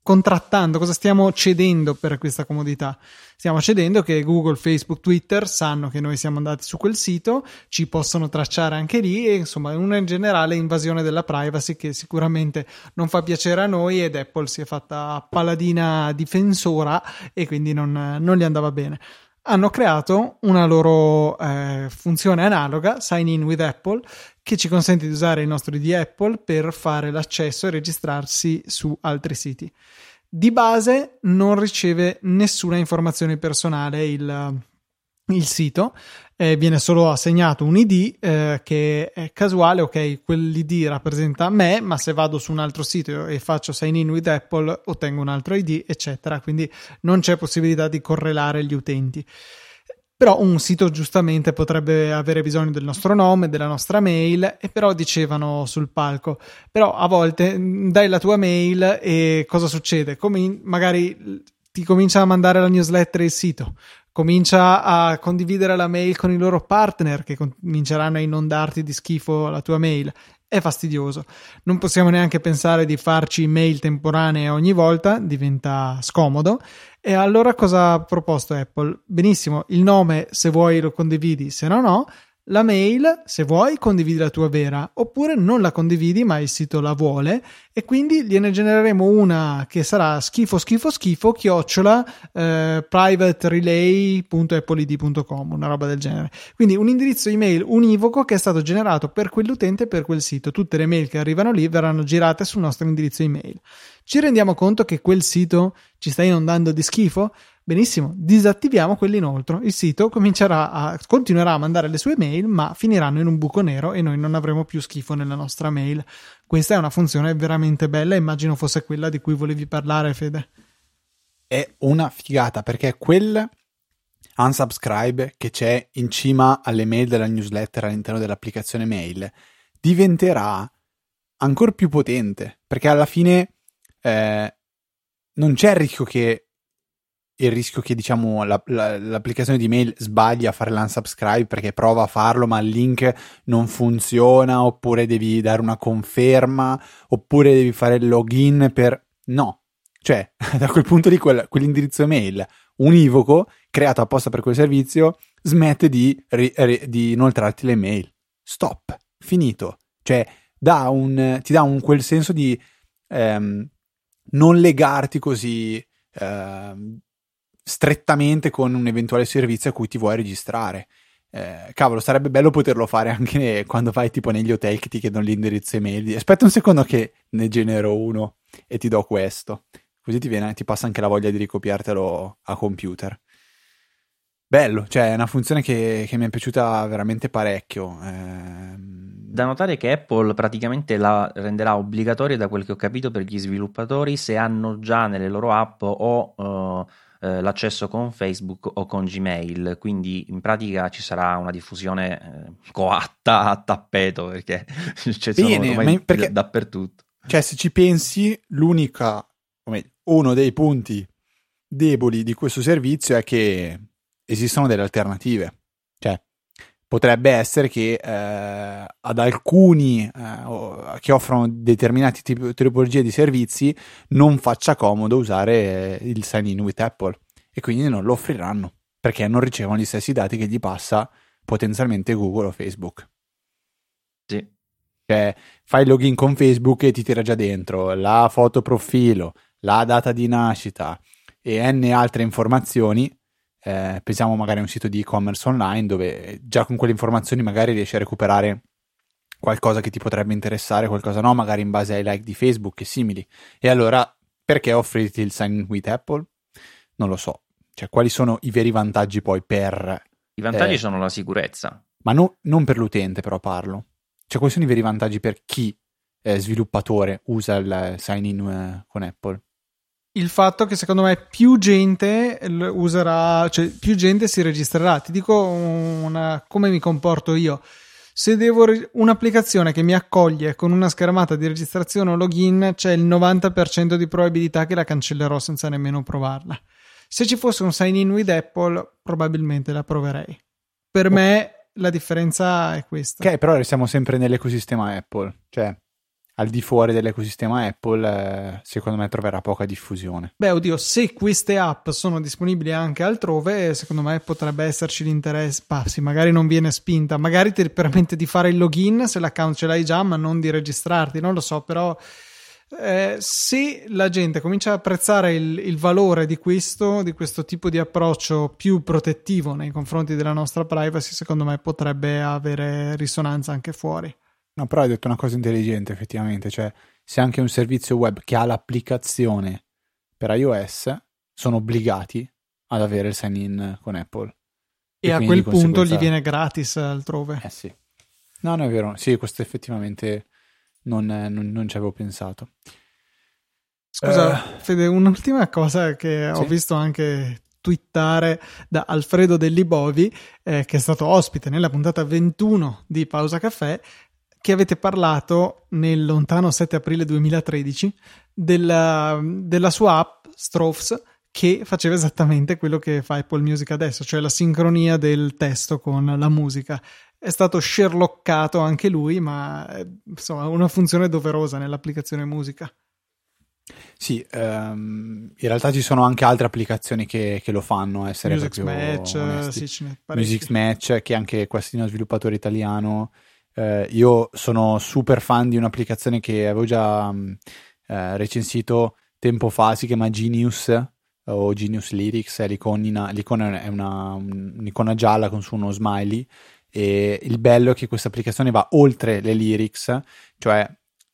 contrattando? Cosa stiamo cedendo per questa comodità? Stiamo cedendo che Google, Facebook, Twitter sanno che noi siamo andati su quel sito, ci possono tracciare anche lì e insomma una generale invasione della privacy che sicuramente non fa piacere a noi ed Apple si è fatta paladina difensora e quindi non, non gli andava bene hanno creato una loro eh, funzione analoga, Sign In with Apple, che ci consente di usare il nostro ID Apple per fare l'accesso e registrarsi su altri siti. Di base non riceve nessuna informazione personale il, il sito, eh, viene solo assegnato un ID eh, che è casuale, ok, quell'ID rappresenta me, ma se vado su un altro sito e faccio sign in with Apple ottengo un altro ID, eccetera, quindi non c'è possibilità di correlare gli utenti. Però un sito giustamente potrebbe avere bisogno del nostro nome, della nostra mail, e però dicevano sul palco, però a volte mh, dai la tua mail e cosa succede? Come magari ti comincia a mandare la newsletter il sito, comincia a condividere la mail con i loro partner che cominceranno a inondarti di schifo la tua mail. È fastidioso. Non possiamo neanche pensare di farci mail temporanee ogni volta, diventa scomodo. E allora cosa ha proposto Apple? Benissimo, il nome se vuoi lo condividi, se no no. La mail, se vuoi, condividi la tua vera, oppure non la condividi, ma il sito la vuole, e quindi gliene genereremo una che sarà schifo, schifo, schifo, chiocciola eh, privaterelay.appled.com, una roba del genere. Quindi un indirizzo email univoco che è stato generato per quell'utente e per quel sito. Tutte le mail che arrivano lì verranno girate sul nostro indirizzo email. Ci rendiamo conto che quel sito ci sta inondando di schifo? Benissimo, disattiviamo quell'inoltro. Il sito a, continuerà a mandare le sue mail, ma finiranno in un buco nero e noi non avremo più schifo nella nostra mail. Questa è una funzione veramente bella, immagino fosse quella di cui volevi parlare, Fede. È una figata perché quel unsubscribe che c'è in cima alle mail della newsletter all'interno dell'applicazione mail diventerà ancora più potente perché alla fine eh, non c'è il rischio che il rischio che diciamo la, la, l'applicazione di mail sbagli a fare l'unsubscribe perché prova a farlo ma il link non funziona oppure devi dare una conferma oppure devi fare il login per no. Cioè da quel punto di quel, quell'indirizzo email univoco creato apposta per quel servizio smette di, ri, ri, di inoltrarti le mail. Stop. Finito. Cioè dà un, ti dà un quel senso di ehm, non legarti così ehm, strettamente con un eventuale servizio a cui ti vuoi registrare. Eh, cavolo, sarebbe bello poterlo fare anche quando vai tipo negli hotel che ti chiedono l'indirizzo email. Aspetta un secondo che ne genero uno e ti do questo. Così ti, viene, ti passa anche la voglia di ricopiartelo a computer. Bello, cioè è una funzione che, che mi è piaciuta veramente parecchio. Eh, da notare che Apple praticamente la renderà obbligatoria, da quel che ho capito, per gli sviluppatori se hanno già nelle loro app o uh, eh, l'accesso con Facebook o con Gmail. Quindi in pratica ci sarà una diffusione eh, coatta a tappeto perché c'è Bene, perché, dappertutto. Cioè, se ci pensi, l'unica, uno dei punti deboli di questo servizio è che esistono delle alternative. Potrebbe essere che eh, ad alcuni eh, che offrono determinate tip- tipologie di servizi non faccia comodo usare eh, il sign in with Apple e quindi non lo offriranno perché non ricevono gli stessi dati che gli passa potenzialmente Google o Facebook. Sì. Cioè, fai il login con Facebook e ti tira già dentro la foto profilo, la data di nascita e n altre informazioni eh, pensiamo magari a un sito di e-commerce online dove già con quelle informazioni magari riesci a recuperare qualcosa che ti potrebbe interessare, qualcosa no, magari in base ai like di Facebook e simili. E allora perché offrirti il sign in with Apple? Non lo so. Cioè, quali sono i veri vantaggi poi per... I vantaggi eh, sono la sicurezza. Ma no, non per l'utente però parlo. Cioè, quali sono i veri vantaggi per chi è sviluppatore usa il sign in uh, con Apple? Il fatto che secondo me più gente userà, cioè più gente si registrerà. Ti dico una, come mi comporto io. Se devo re- un'applicazione che mi accoglie con una schermata di registrazione o login, c'è il 90% di probabilità che la cancellerò senza nemmeno provarla. Se ci fosse un sign in with Apple, probabilmente la proverei. Per me la differenza è questa. Ok, però restiamo sempre nell'ecosistema Apple. Cioè, al di fuori dell'ecosistema Apple, eh, secondo me troverà poca diffusione. Beh, oddio, se queste app sono disponibili anche altrove, secondo me potrebbe esserci l'interesse. Bah, sì, magari non viene spinta, magari ti permette di fare il login se l'account ce l'hai già, ma non di registrarti, non lo so, però. Eh, se la gente comincia a apprezzare il, il, valore di questo, di questo tipo di approccio più protettivo nei confronti della nostra privacy, secondo me potrebbe avere risonanza anche fuori. No, però hai detto una cosa intelligente effettivamente, cioè se anche un servizio web che ha l'applicazione per iOS sono obbligati ad avere il sign-in con Apple. E, e a quel punto gli viene gratis altrove. Eh sì. No, no, è vero. Sì, questo effettivamente non, non, non ci avevo pensato. Scusa, uh, Fede, un'ultima cosa che sì? ho visto anche twittare da Alfredo Dellibovi, eh, che è stato ospite nella puntata 21 di Pausa Caffè, che avete parlato nel lontano 7 aprile 2013 della, della sua app Strophs che faceva esattamente quello che fa Apple Music adesso, cioè la sincronia del testo con la musica. È stato sherlockato anche lui, ma insomma una funzione doverosa nell'applicazione musica. Sì, um, in realtà ci sono anche altre applicazioni che, che lo fanno essere Music Match, sì, Music Match, che anche quest'ino sviluppatore italiano eh, io sono super fan di un'applicazione che avevo già mm, eh, recensito tempo fa, si chiama Genius o Genius Lyrics, è l'icona, l'icona è una, un'icona gialla con su uno smiley e il bello è che questa applicazione va oltre le lyrics, cioè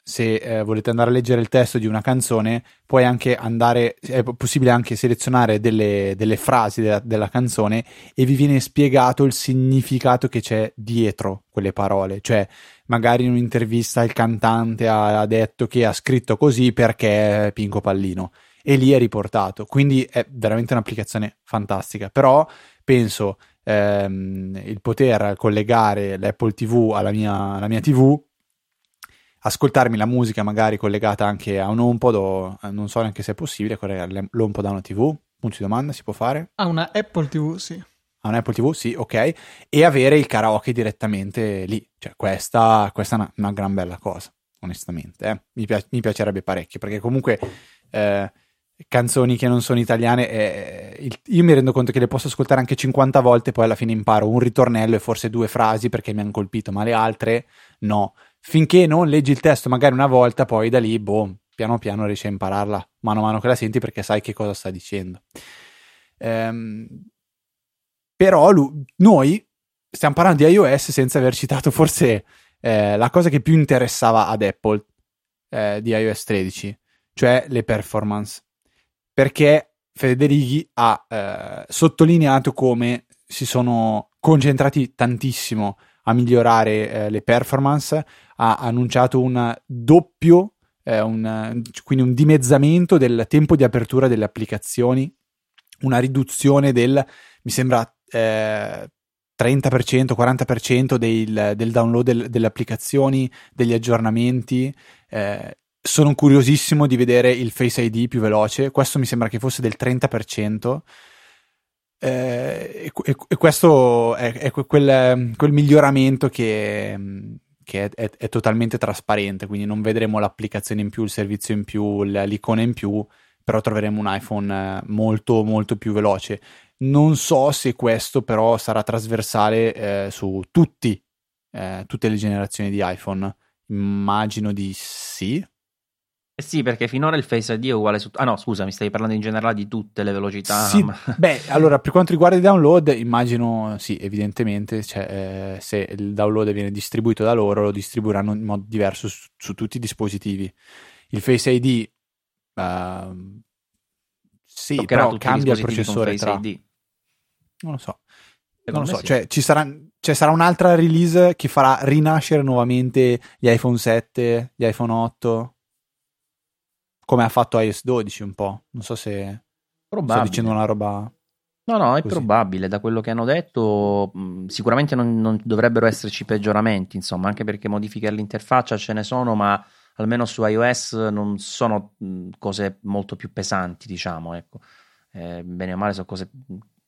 se eh, volete andare a leggere il testo di una canzone, puoi anche andare, è possibile anche selezionare delle, delle frasi della, della, canzone e vi viene spiegato il significato che c'è dietro quelle parole. Cioè, magari in un'intervista il cantante ha, ha detto che ha scritto così perché è Pinco Pallino e lì è riportato. Quindi è veramente un'applicazione fantastica. Però penso ehm, il poter collegare l'Apple TV alla mia, alla mia TV ascoltarmi la musica magari collegata anche a un HomePod o eh, non so neanche se è possibile collegare l'HomePod a una TV Punto di domanda, si può fare? Ha una Apple TV, sì. Ha un Apple TV, sì, ok. E avere il karaoke direttamente lì. Cioè, questa, questa è una, una gran bella cosa, onestamente. Eh. Mi, pi- mi, piacerebbe parecchio, perché comunque... Eh, canzoni che non sono italiane, eh, il, io mi rendo conto che le posso ascoltare anche 50 volte, poi alla fine imparo un ritornello e forse due frasi perché mi hanno colpito, ma le altre no. Finché non leggi il testo magari una volta, poi da lì, boh, piano piano riesci a impararla mano a mano che la senti perché sai che cosa sta dicendo. Ehm, però lui, noi stiamo parlando di iOS senza aver citato forse eh, la cosa che più interessava ad Apple eh, di iOS 13, cioè le performance perché Federighi ha eh, sottolineato come si sono concentrati tantissimo a migliorare eh, le performance, ha annunciato un doppio, eh, un, quindi un dimezzamento del tempo di apertura delle applicazioni, una riduzione del, mi sembra, 30%, eh, 40% del, del download del, delle applicazioni, degli aggiornamenti. Eh, sono curiosissimo di vedere il Face ID più veloce. Questo mi sembra che fosse del 30%. Eh, e, e, questo è, è quel, quel, miglioramento che, che è, è, è, totalmente trasparente. Quindi non vedremo l'applicazione in più, il servizio in più, l'icona in più, però troveremo un iPhone molto, molto più veloce. Non so se questo però sarà trasversale eh, su tutti, eh, tutte le generazioni di iPhone. Immagino di sì, eh sì, perché finora il Face ID è uguale su... Ah no, scusa, mi stai parlando in generale di tutte le velocità. Sì, ma... beh, allora, per quanto riguarda i download, immagino, sì, evidentemente, cioè, eh, se il download viene distribuito da loro, lo distribuiranno in modo diverso su, su tutti i dispositivi. Il Face ID, uh, ehm, sì, Toccherà però cambia il processore tra... ID. Non lo so. non lo so, sì. cioè, ci sarà, cioè, sarà un'altra release che farà rinascere nuovamente gli iPhone 7, gli iPhone 8 come ha fatto iOS 12 un po'. Non so se probabile. sto dicendo una roba. No, no, è così. probabile. Da quello che hanno detto, sicuramente non, non, dovrebbero esserci peggioramenti, insomma, anche perché modifiche all'interfaccia ce ne sono, ma almeno su iOS non sono cose molto più pesanti, diciamo, ecco. Eh, bene o male sono cose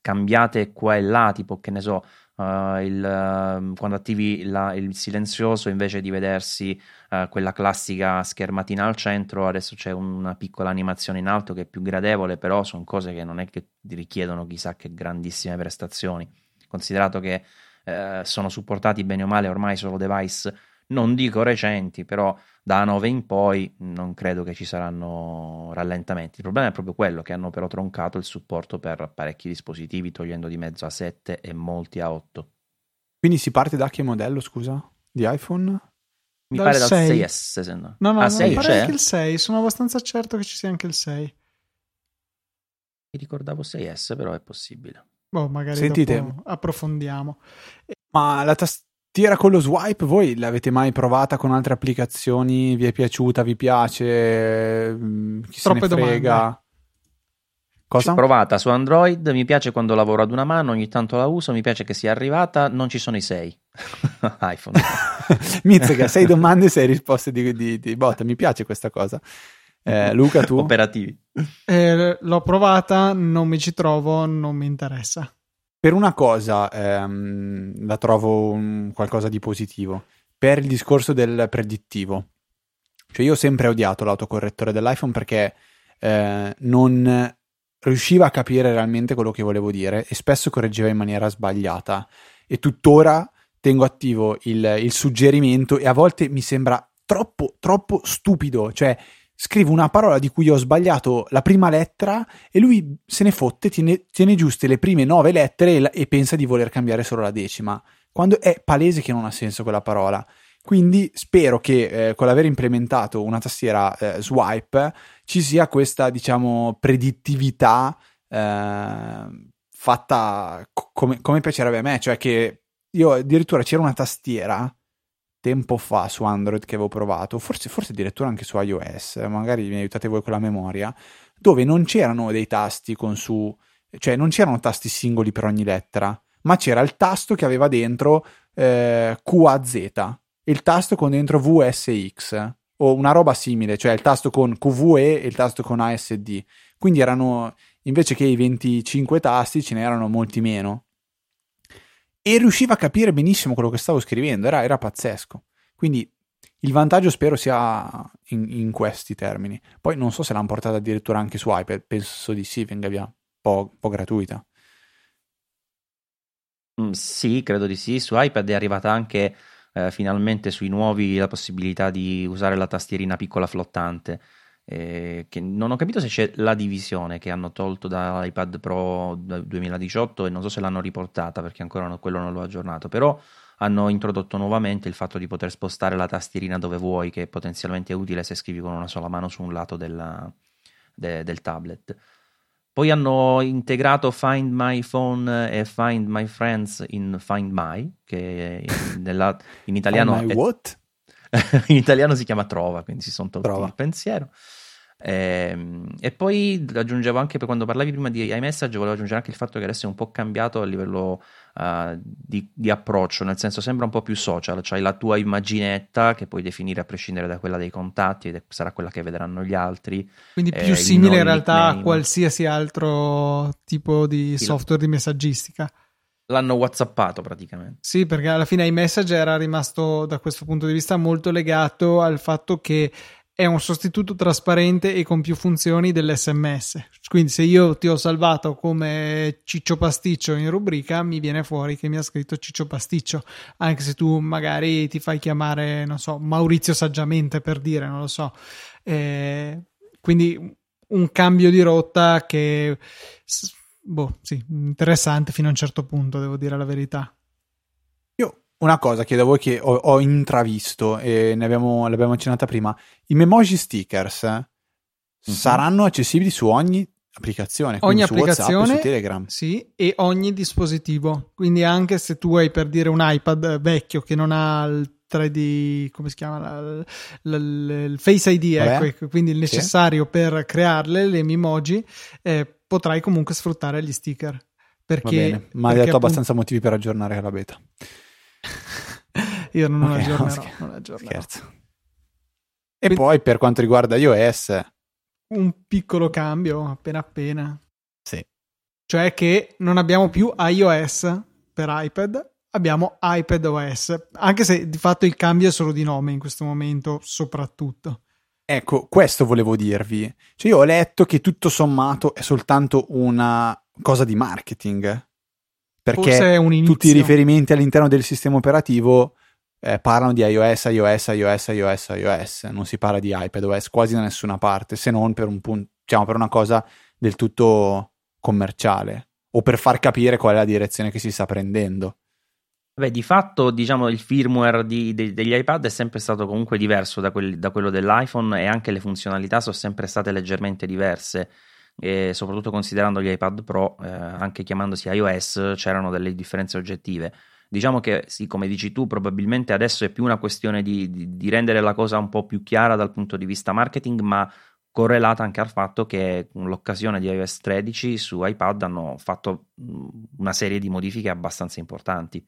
cambiate qua e là, tipo che ne so, uh, il, uh, quando attivi la, il silenzioso invece di vedersi uh, quella classica schermatina al centro, adesso c'è una piccola animazione in alto che è più gradevole, però sono cose che non è che richiedono chissà che grandissime prestazioni, considerato che eh, sono supportati bene o male ormai solo device non dico recenti, però da 9 in poi non credo che ci saranno rallentamenti. Il problema è proprio quello che hanno però troncato il supporto per parecchi dispositivi, togliendo di mezzo a 7 e molti a 8. Quindi si parte da che modello, scusa? Di iPhone? Mi dal pare dal 6. 6S, se no. No, no, ah, 6 mi pare c'è? anche il 6, sono abbastanza certo che ci sia anche il 6. Mi ricordavo 6S, però è possibile. Boh, magari Sentite, approfondiamo. Ma la tastiera Tira con lo swipe, voi l'avete mai provata con altre applicazioni? Vi è piaciuta? Vi piace? Mm, chi Troppe se ne frega? Domande. Cosa? L'ho provata su Android, mi piace quando lavoro ad una mano, ogni tanto la uso, mi piace che sia arrivata, non ci sono i sei. iPhone. Mizzica, sei domande, sei risposte di, di, di botta, mi piace questa cosa. Eh, Luca, tu? Operativi. Eh, l'ho provata, non mi ci trovo, non mi interessa. Per una cosa ehm, la trovo un, qualcosa di positivo, per il discorso del predittivo. Cioè io ho sempre odiato l'autocorrettore dell'iPhone perché eh, non riusciva a capire realmente quello che volevo dire e spesso correggeva in maniera sbagliata. E tuttora tengo attivo il, il suggerimento e a volte mi sembra troppo, troppo stupido. Cioè scrivo una parola di cui ho sbagliato la prima lettera e lui se ne fotte, tiene, tiene giuste le prime nove lettere e, e, pensa di voler cambiare solo la decima, quando è palese che non ha senso quella parola. Quindi spero che eh, con l'aver implementato una tastiera eh, swipe ci sia questa, diciamo, predittività eh, fatta co- come, come piacerebbe a me, cioè che io addirittura c'era una tastiera tempo fa su Android che avevo provato, forse, forse addirittura anche su iOS, magari mi aiutate voi con la memoria, dove non c'erano dei tasti con su, cioè non c'erano tasti singoli per ogni lettera, ma c'era il tasto che aveva dentro eh, QAZ e il tasto con dentro VSX o una roba simile, cioè il tasto con QVE e il tasto con ASD. Quindi erano invece che i 25 tasti ce n'erano molti meno. E riusciva a capire benissimo quello che stavo scrivendo, era, era pazzesco. Quindi il vantaggio spero sia in, in, questi termini. Poi non so se l'hanno portata addirittura anche su iPad, penso di sì, venga via un po', po gratuita. Mm, sì, credo di sì. Su iPad è arrivata anche eh, finalmente sui nuovi la possibilità di usare la tastierina piccola flottante. Eh, che non ho capito se c'è la divisione che hanno tolto dall'iPad Pro 2018 e non so se l'hanno riportata perché ancora no, quello non l'ho aggiornato, però hanno introdotto nuovamente il fatto di poter spostare la tastierina dove vuoi, che potenzialmente è utile se scrivi con una sola mano su un lato della, de, del tablet. Poi hanno integrato Find My Phone e Find My Friends in Find My, che nella, in italiano... Find my what? in italiano si chiama Trova, quindi si sono tolti Trova. il pensiero. E, ehm, e, poi aggiungevo anche per quando parlavi prima di iMessage, volevo aggiungere anche il fatto che adesso è un po' cambiato a livello uh, di, di, approccio, nel senso sembra un po' più social, cioè la tua immaginetta che puoi definire a prescindere da quella dei contatti ed sarà quella che vedranno gli altri. Quindi più eh, simile in realtà nickname. a qualsiasi altro tipo di software di messaggistica. L'hanno whatsappato praticamente. Sì, perché alla fine iMessage era rimasto da questo punto di vista molto legato al fatto che è un sostituto trasparente e con più funzioni dell'SMS. Quindi se io ti ho salvato come Ciccio Pasticcio in rubrica, mi viene fuori che mi ha scritto Ciccio Pasticcio, anche se tu magari ti fai chiamare, non so, Maurizio Saggiamente per dire, non lo so. Eh, quindi un cambio di rotta che, boh, sì, interessante fino a un certo punto, devo dire la verità. Una cosa chiedo a voi che ho, ho intravisto e ne abbiamo, l'abbiamo accennata prima, i memoji stickers mm-hmm. saranno accessibili su ogni applicazione, ogni applicazione, WhatsApp, su Telegram. Sì, e ogni dispositivo. Quindi anche se tu hai per dire un iPad vecchio che non ha il 3D, come si chiama? l- l- il Face ID, ecco, ecco, quindi il necessario sì. per crearle, le emoji, eh, potrai comunque sfruttare gli sticker. Perché, ma hai dato appunto... abbastanza motivi per aggiornare la beta. Io non, okay, aggiornerò, no, non aggiornerò. Scherzo. E Quindi, poi per quanto riguarda iOS... Un piccolo cambio, appena appena. Sì. Cioè che non abbiamo più iOS per iPad, abbiamo iPadOS, anche se di fatto il cambio è solo di nome in questo momento, soprattutto. Ecco, questo volevo dirvi. Cioè, io ho letto che tutto sommato è soltanto una cosa di marketing perché tutti i riferimenti all'interno del sistema operativo eh, parlano di iOS, iOS, iOS, iOS, iOS, non si parla di iPadOS quasi da nessuna parte, se non per, un punto, diciamo, per una cosa del tutto commerciale o per far capire qual è la direzione che si sta prendendo. Beh, di fatto, diciamo, il firmware di, de, degli iPad è sempre stato comunque diverso da, quel, da quello dell'iPhone e anche le funzionalità sono sempre state leggermente diverse e soprattutto considerando gli iPad Pro, eh, anche chiamandosi iOS, c'erano delle differenze oggettive. Diciamo che sì, come dici tu, probabilmente adesso è più una questione di, di, di rendere la cosa un po' più chiara dal punto di vista marketing, ma correlata anche al fatto che con l'occasione di iOS 13 su iPad hanno fatto una serie di modifiche abbastanza importanti.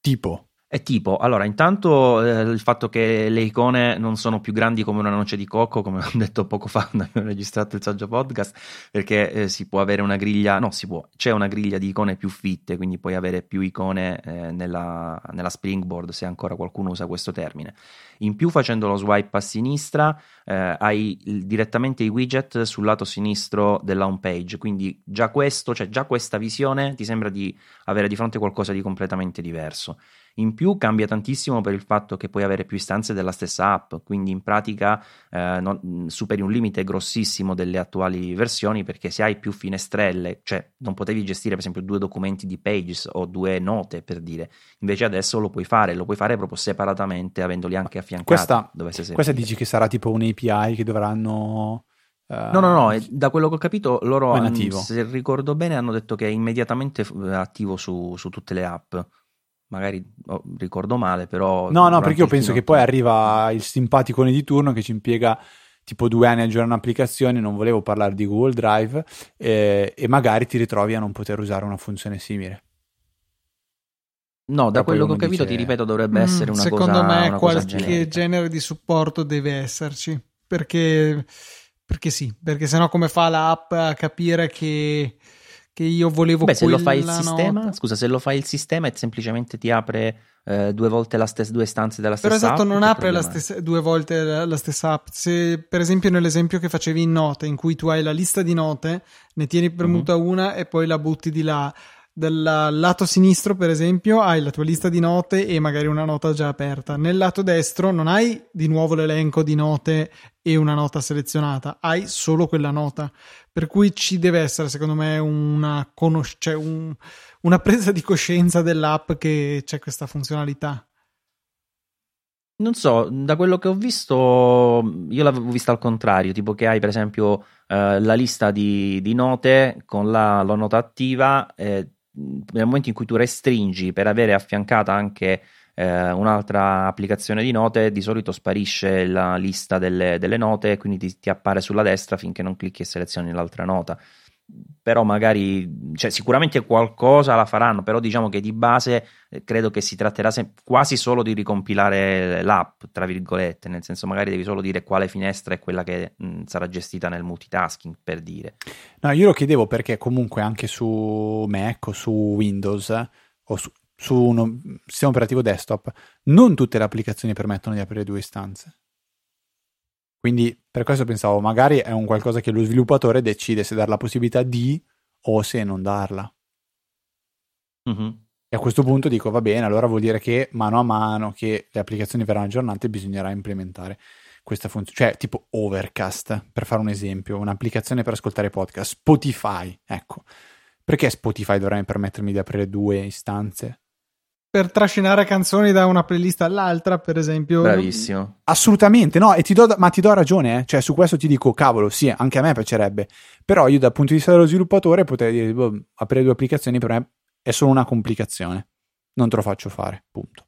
Tipo? È tipo, allora, intanto eh, il fatto che le icone non sono più grandi come una noce di cocco, come ho detto poco fa quando abbiamo registrato il saggio podcast, perché eh, si può avere una griglia, no, si può, c'è una griglia di icone più fitte, quindi puoi avere più icone eh, nella, nella, Springboard, se ancora qualcuno usa questo termine. In più, facendo lo swipe a sinistra, eh, hai direttamente i widget sul lato sinistro della home page, quindi già questo, cioè già questa visione ti sembra di avere di fronte qualcosa di completamente diverso. In più cambia tantissimo per il fatto che puoi avere più istanze della stessa app, quindi in pratica eh, non, superi un limite grossissimo delle attuali versioni perché se hai più finestrelle, cioè non potevi gestire per esempio due documenti di Pages o due note per dire, invece adesso lo puoi fare, lo puoi fare proprio separatamente avendoli anche affiancati. Questa, questa dici che sarà tipo un'API che dovranno... Uh, no, no, no, da quello che ho capito loro, hanno, se ricordo bene, hanno detto che è immediatamente attivo su, su tutte le app magari oh, ricordo male, però... No, no, perché io penso che poi arriva il simpaticone di turno che ci impiega tipo due anni a aggiornare un'applicazione, non volevo parlare di Google Drive, eh, e magari ti ritrovi a non poter usare una funzione simile. No, da Però quello che ho capito, dice... ti ripeto, dovrebbe mm, essere una secondo cosa Secondo me qualche genere di supporto deve esserci, perché perché sì, perché sennò come fa l'app a capire che, che io volevo Beh, se lo fai il quella sistema, nota? scusa, se lo fai il sistema e semplicemente ti apre eh, due volte la stessa, due stanze della Però stessa esatto, app, non apre la stessa, due volte la, la stessa app. Se per esempio nell'esempio che facevi in note, in cui tu hai la lista di note, ne tieni premuta Mhm. una e poi la butti di là. Dal lato sinistro, per esempio, hai la tua lista di note e magari una nota già aperta. Nel lato destro non hai di nuovo l'elenco di note e una nota selezionata, hai solo quella nota. Per cui ci deve essere, secondo me, una, conos- cioè un- una presa di coscienza dell'app che c'è questa funzionalità. Non so, da quello che ho visto, io l'avevo vista al contrario, tipo che hai per esempio eh, la lista di, di note con la, la nota attiva, eh, nel momento in cui tu restringi per avere affiancata anche eh, un'altra applicazione di note, di solito sparisce la lista delle, delle note quindi ti, ti appare sulla destra finché non clicchi e selezioni l'altra nota. Però magari, cioè, sicuramente qualcosa la faranno, però diciamo che di base eh, credo che si tratterà sem- quasi solo di ricompilare l'app, tra virgolette, nel senso magari devi solo dire quale finestra è quella che mh, sarà gestita nel multitasking, per dire. No, io lo chiedevo perché comunque anche su Mac o su Windows eh, o su, su uno sistema operativo desktop non tutte le applicazioni permettono di aprire due istanze. Quindi per questo pensavo, magari è un qualcosa che lo sviluppatore decide se dar la possibilità di o se non darla. Mhm. E a questo punto dico, va bene, allora vuol dire che mano a mano che le applicazioni verranno aggiornate bisognerà implementare questa funzione, cioè tipo Overcast, per fare un esempio, un'applicazione per ascoltare podcast, Spotify, ecco. Perché Spotify dovrebbe permettermi di aprire due istanze? Per trascinare canzoni da una playlist all'altra, per esempio. Bravissimo. Assolutamente, no, e ti do, ma ti do ragione, eh. cioè su questo ti dico, cavolo, sì, anche a me piacerebbe, però io dal punto di vista dello sviluppatore potrei dire, boh, aprire due applicazioni per me è solo una complicazione, non te lo faccio fare, punto.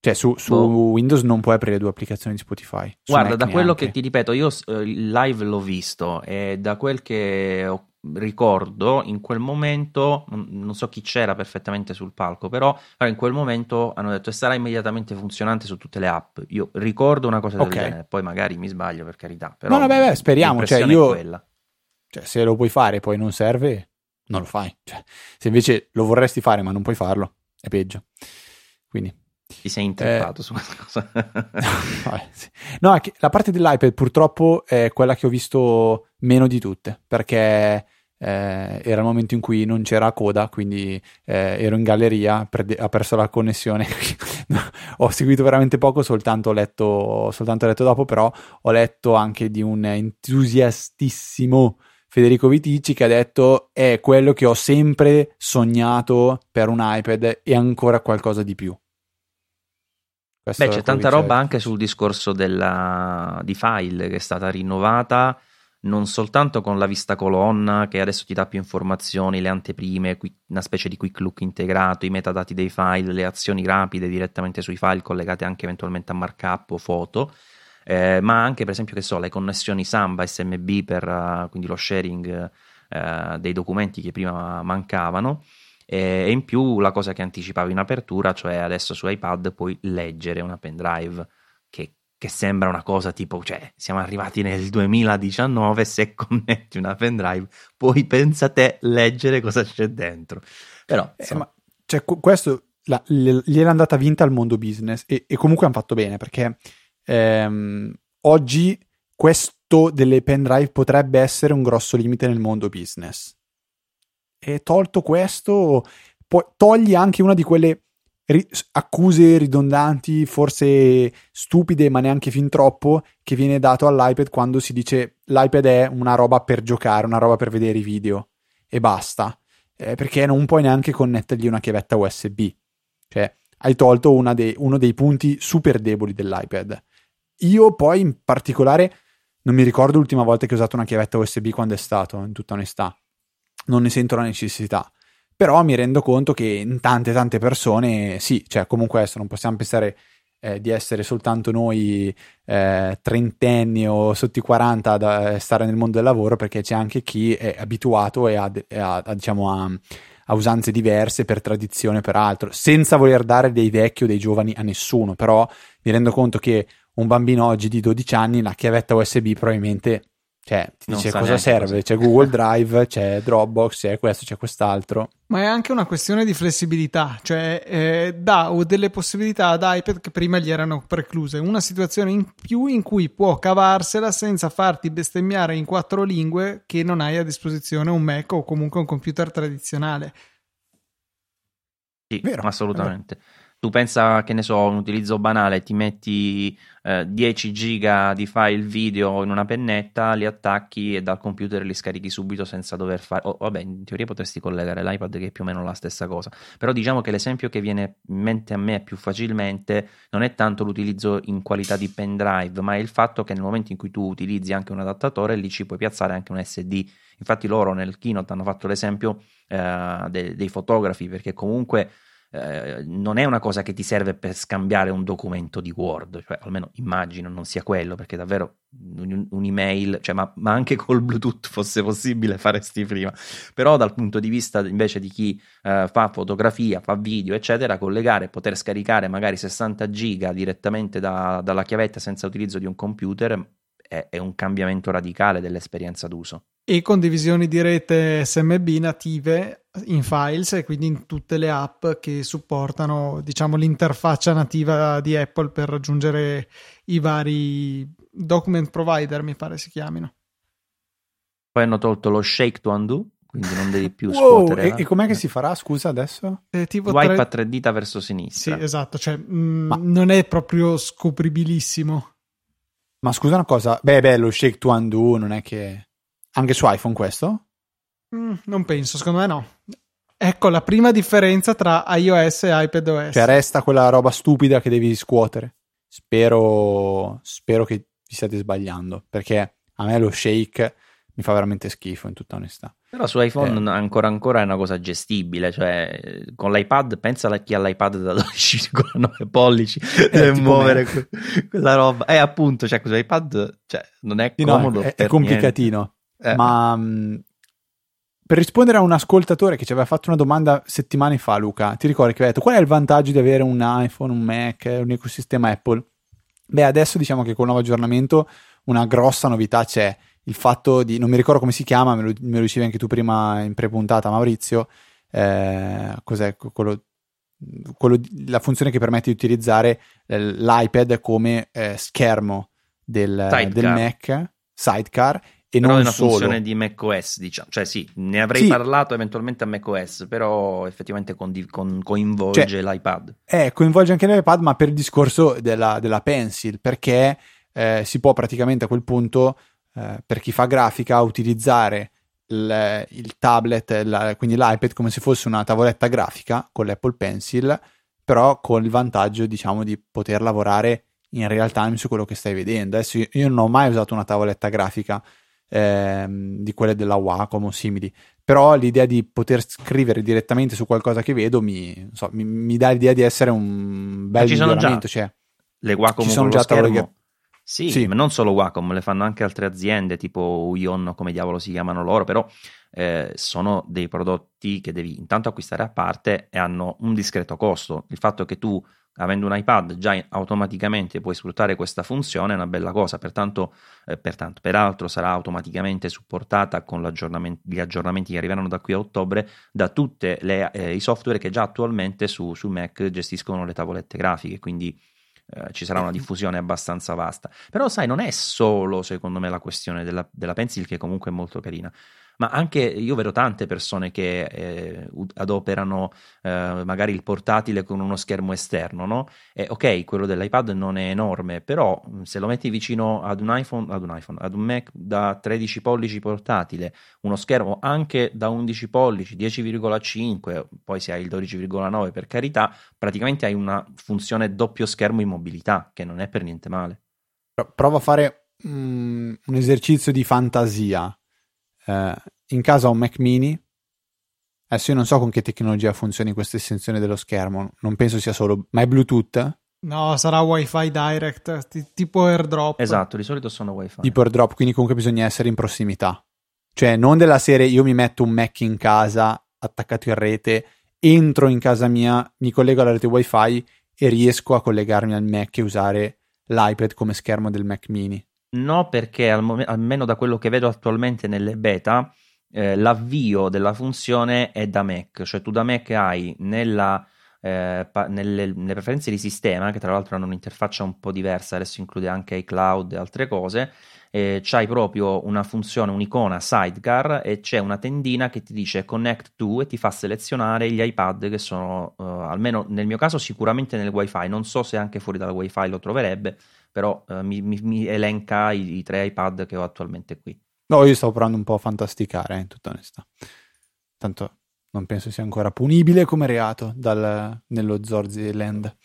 Cioè su, su Boh. Windows non puoi aprire due applicazioni di Spotify. Guarda, Mac da quello neanche. che ti ripeto, io eh, il live l'ho visto e da quel che ho- ricordo in quel momento, non, non so chi c'era perfettamente sul palco, però però in quel momento hanno detto e sarà immediatamente funzionante su tutte le app. Io ricordo una cosa del Ok. genere, poi magari mi sbaglio per carità, però No, no, beh, beh, speriamo, cioè, io-. Cioè, se lo puoi fare e poi non serve, non lo fai. Cioè, se invece lo vorresti fare ma non puoi farlo, è peggio. Quindi Ti sei intrippato su questa cosa. Vabbè, sì. No, la parte dell'iPad purtroppo è quella che ho visto meno di tutte, perché eh, era il momento in cui non c'era coda, quindi eh, ero in galleria, perde- ha perso la connessione. No, ho seguito veramente poco, soltanto ho letto, soltanto ho letto dopo, però ho letto anche di un entusiastissimo Federico Vitici che ha detto è quello che ho sempre sognato per un iPad e ancora qualcosa di più. Questo Beh, c'è tanta roba anche sul discorso della, di file che è stata rinnovata non soltanto con la vista colonna che adesso ti dà più informazioni, le anteprime, una specie di quick look integrato, i metadati dei file, le azioni rapide direttamente sui file collegate anche eventualmente a markup o foto, eh, ma anche per esempio che so, le connessioni Samba SMB per eh, quindi lo sharing eh, dei documenti che prima mancavano e e in più la cosa che anticipavo in apertura, cioè adesso su iPad puoi leggere una pendrive che, che sembra una cosa tipo, cioè siamo arrivati nel 2019, se connetti una pendrive puoi, pensa te, leggere cosa c'è dentro. Però, Eh, insomma, ma cioè, qu- questo la- gliel'è andata vinta al mondo business e, e comunque hanno fatto bene perché ehm, oggi questo delle pendrive potrebbe essere un grosso limite nel mondo business. E tolto questo, poi togli anche una di quelle ri- accuse ridondanti, forse stupide, ma neanche fin troppo, che viene dato all'iPad quando si dice l'iPad è una roba per giocare, una roba per vedere i video e basta eh, perché non puoi neanche connettergli una chiavetta USB. Cioè, hai tolto dei- uno dei punti super deboli dell'iPad. Io poi in particolare non mi ricordo l'ultima volta che ho usato una chiavetta USB quando è stato, in tutta onestà. Non ne sento la necessità. Però mi rendo conto che in tante tante persone sì, cioè comunque adesso non possiamo pensare eh, di essere soltanto noi eh, trentenni o sotto i 40 ad eh, stare nel mondo del lavoro perché c'è anche chi è abituato e ha, ha- ha, diciamo, a, a usanze diverse per tradizione per altro senza voler dare dei vecchi o dei giovani a nessuno però mi rendo conto che un bambino oggi di 12 anni la chiavetta USB probabilmente cioè, ti Non dice sa cosa serve, cos'è. c'è Google Drive, c'è Dropbox, c'è questo, c'è quest'altro. Ma è anche una questione di flessibilità, cioè eh, dà o delle possibilità ad iPad che prima gli erano precluse, una situazione in più in cui può cavarsela senza farti bestemmiare in quattro lingue che non hai a disposizione un Mac o comunque un computer tradizionale. Sì, Vero, assolutamente. Tu pensa che ne so, un utilizzo banale, ti metti eh, 10 giga di file video in una pennetta, li attacchi e dal computer li scarichi subito senza dover fare. oh, vabbè, in teoria potresti collegare l'iPad che è più o meno la stessa cosa. Però diciamo che l'esempio che viene in mente a me più facilmente non è tanto l'utilizzo in qualità di pendrive, ma è il fatto che nel momento in cui tu utilizzi anche un adattatore, lì ci puoi piazzare anche un SD. Infatti loro nel keynote hanno fatto l'esempio eh, de- dei fotografi perché comunque eh, non è una cosa che ti serve per scambiare un documento di Word, cioè almeno immagino non sia quello, perché davvero un- un'email, cioè, ma, ma anche col Bluetooth fosse possibile faresti prima. Però dal punto di vista invece di chi eh, fa fotografia, fa video, eccetera, collegare, poter scaricare magari 60 giga direttamente da- dalla chiavetta senza utilizzo di un computer è, è un cambiamento radicale dell'esperienza d'uso. E condivisioni di rete SMB native in files e quindi in tutte le app che supportano, diciamo, l'interfaccia nativa di Apple per raggiungere i vari document provider, mi pare si chiamino. Poi hanno tolto lo shake to undo, quindi non devi più Wow, scuotere. e, la- e com'è che si farà, scusa, adesso? Eh, tipo Swipe tre- a tre dita verso Sì, sinistra. esatto, cioè mm, Ma- non è proprio scopribilissimo. Ma scusa una cosa, beh, beh, lo shake to undo non è che... Anche su iPhone questo? Mm, non penso, secondo me no. Ecco la prima differenza tra iOS e iPadOS. Cioè resta quella roba stupida che devi scuotere. Spero, spero che vi stiate sbagliando, perché a me lo shake mi fa veramente schifo, in tutta onestà. Però su iPhone Eh. ancora ancora è una cosa gestibile, cioè eh, con l'iPad, pensa a chi ha l'iPad da 12,9 pollici deve tipo muovere me. que- quella roba. E appunto, cioè con l'iPad cioè, non è Sì, no, comodo è, è niente. Eh, Ma mh, per rispondere a un ascoltatore che ci aveva fatto una domanda settimane fa, Luca, ti ricordi che aveva detto qual è il vantaggio di avere un iPhone, un Mac, un ecosistema Apple? Beh, adesso diciamo che con il nuovo aggiornamento una grossa novità c'è. Il fatto di, non mi ricordo come si chiama, me lo, me lo dicevi anche tu prima in pre-puntata, Maurizio. eh, cos'è quello, quello la funzione che permette di utilizzare eh, l'iPad come eh, schermo del, del Mac, sidecar, e però non è una solo. funzione di macOS, diciamo. Cioè sì, ne avrei Sì. parlato eventualmente a macOS, però effettivamente condiv- con- coinvolge Cioè, l'iPad. Eh, coinvolge anche l'iPad, ma per il discorso della, della Pencil, perché eh, si può praticamente a quel punto, eh, per chi fa grafica, utilizzare il, il tablet, la- quindi l'iPad, come se fosse una tavoletta grafica con l'Apple Pencil, però con il vantaggio, diciamo, di poter lavorare in real time su quello che stai vedendo. Adesso io, io non ho mai usato una tavoletta grafica ehm, di quelle della Wacom o simili, però l'idea di poter scrivere direttamente su qualcosa che vedo mi, so, mi, mi dà l'idea di essere un bel ci sono già. miglioramento. Cioè, Le Wacom Ci sono già tavole che- Sì, Sì. ma non solo Wacom, le fanno anche altre aziende tipo Uion, come diavolo si chiamano loro, però eh, sono dei prodotti che devi intanto acquistare a parte e hanno un discreto costo. Il fatto che tu, avendo un iPad, già automaticamente puoi sfruttare questa funzione è una bella cosa, pertanto, eh, pertanto peraltro sarà automaticamente supportata con gli aggiornamenti che arriveranno da qui a ottobre da tutti i software che già attualmente su, su Mac gestiscono le tavolette grafiche, quindi eh, ci sarà una diffusione abbastanza vasta. Però, sai, non è solo secondo me la questione della, della Pencil, che comunque è molto carina. Ma anche io vedo tante persone che eh, adoperano eh, magari il portatile con uno schermo esterno, no? E ok, quello dell'iPad non è enorme, però mh, se lo metti vicino ad un iPhone, ad un iPhone, ad un Mac da 13 pollici portatile, uno schermo anche da 11 pollici, 10,5, poi se hai il 12,9 per carità, praticamente hai una funzione doppio schermo in mobilità, che non è per niente male. pro- provo a fare mm, un esercizio di fantasia. Eh, in casa ho un Mac mini. Adesso io non so con che tecnologia funzioni questa estensione dello schermo, non penso sia solo, ma è Bluetooth? No, sarà Wi-Fi Direct, ti- tipo AirDrop. Esatto, di solito sono wifi. tipo AirDrop, quindi comunque bisogna essere in prossimità. Cioè, non della serie io mi metto un Mac in casa attaccato in rete, entro in casa mia, mi collego alla rete WiFi e riesco a collegarmi al Mac e usare l'iPad come schermo del Mac mini. No, perché al mom- almeno da quello che vedo attualmente nelle beta, eh, l'avvio della funzione è da Mac, cioè tu da Mac hai nella, eh, pa- nelle, nelle, preferenze di sistema, che tra l'altro hanno un'interfaccia un po' diversa, adesso include anche iCloud e altre cose, eh, c'hai proprio una funzione, un'icona sidecar e c'è una tendina che ti dice connect to e ti fa selezionare gli iPad che sono, uh, almeno nel mio caso, sicuramente nel wifi, non so se anche fuori dal wifi lo troverebbe, però uh, mi, mi, mi, elenca i, i tre iPad che ho attualmente qui. No, io stavo provando un po' a fantasticare, eh, in tutta onestà. Tanto non penso sia ancora punibile come reato dal, nello Zorzi Land.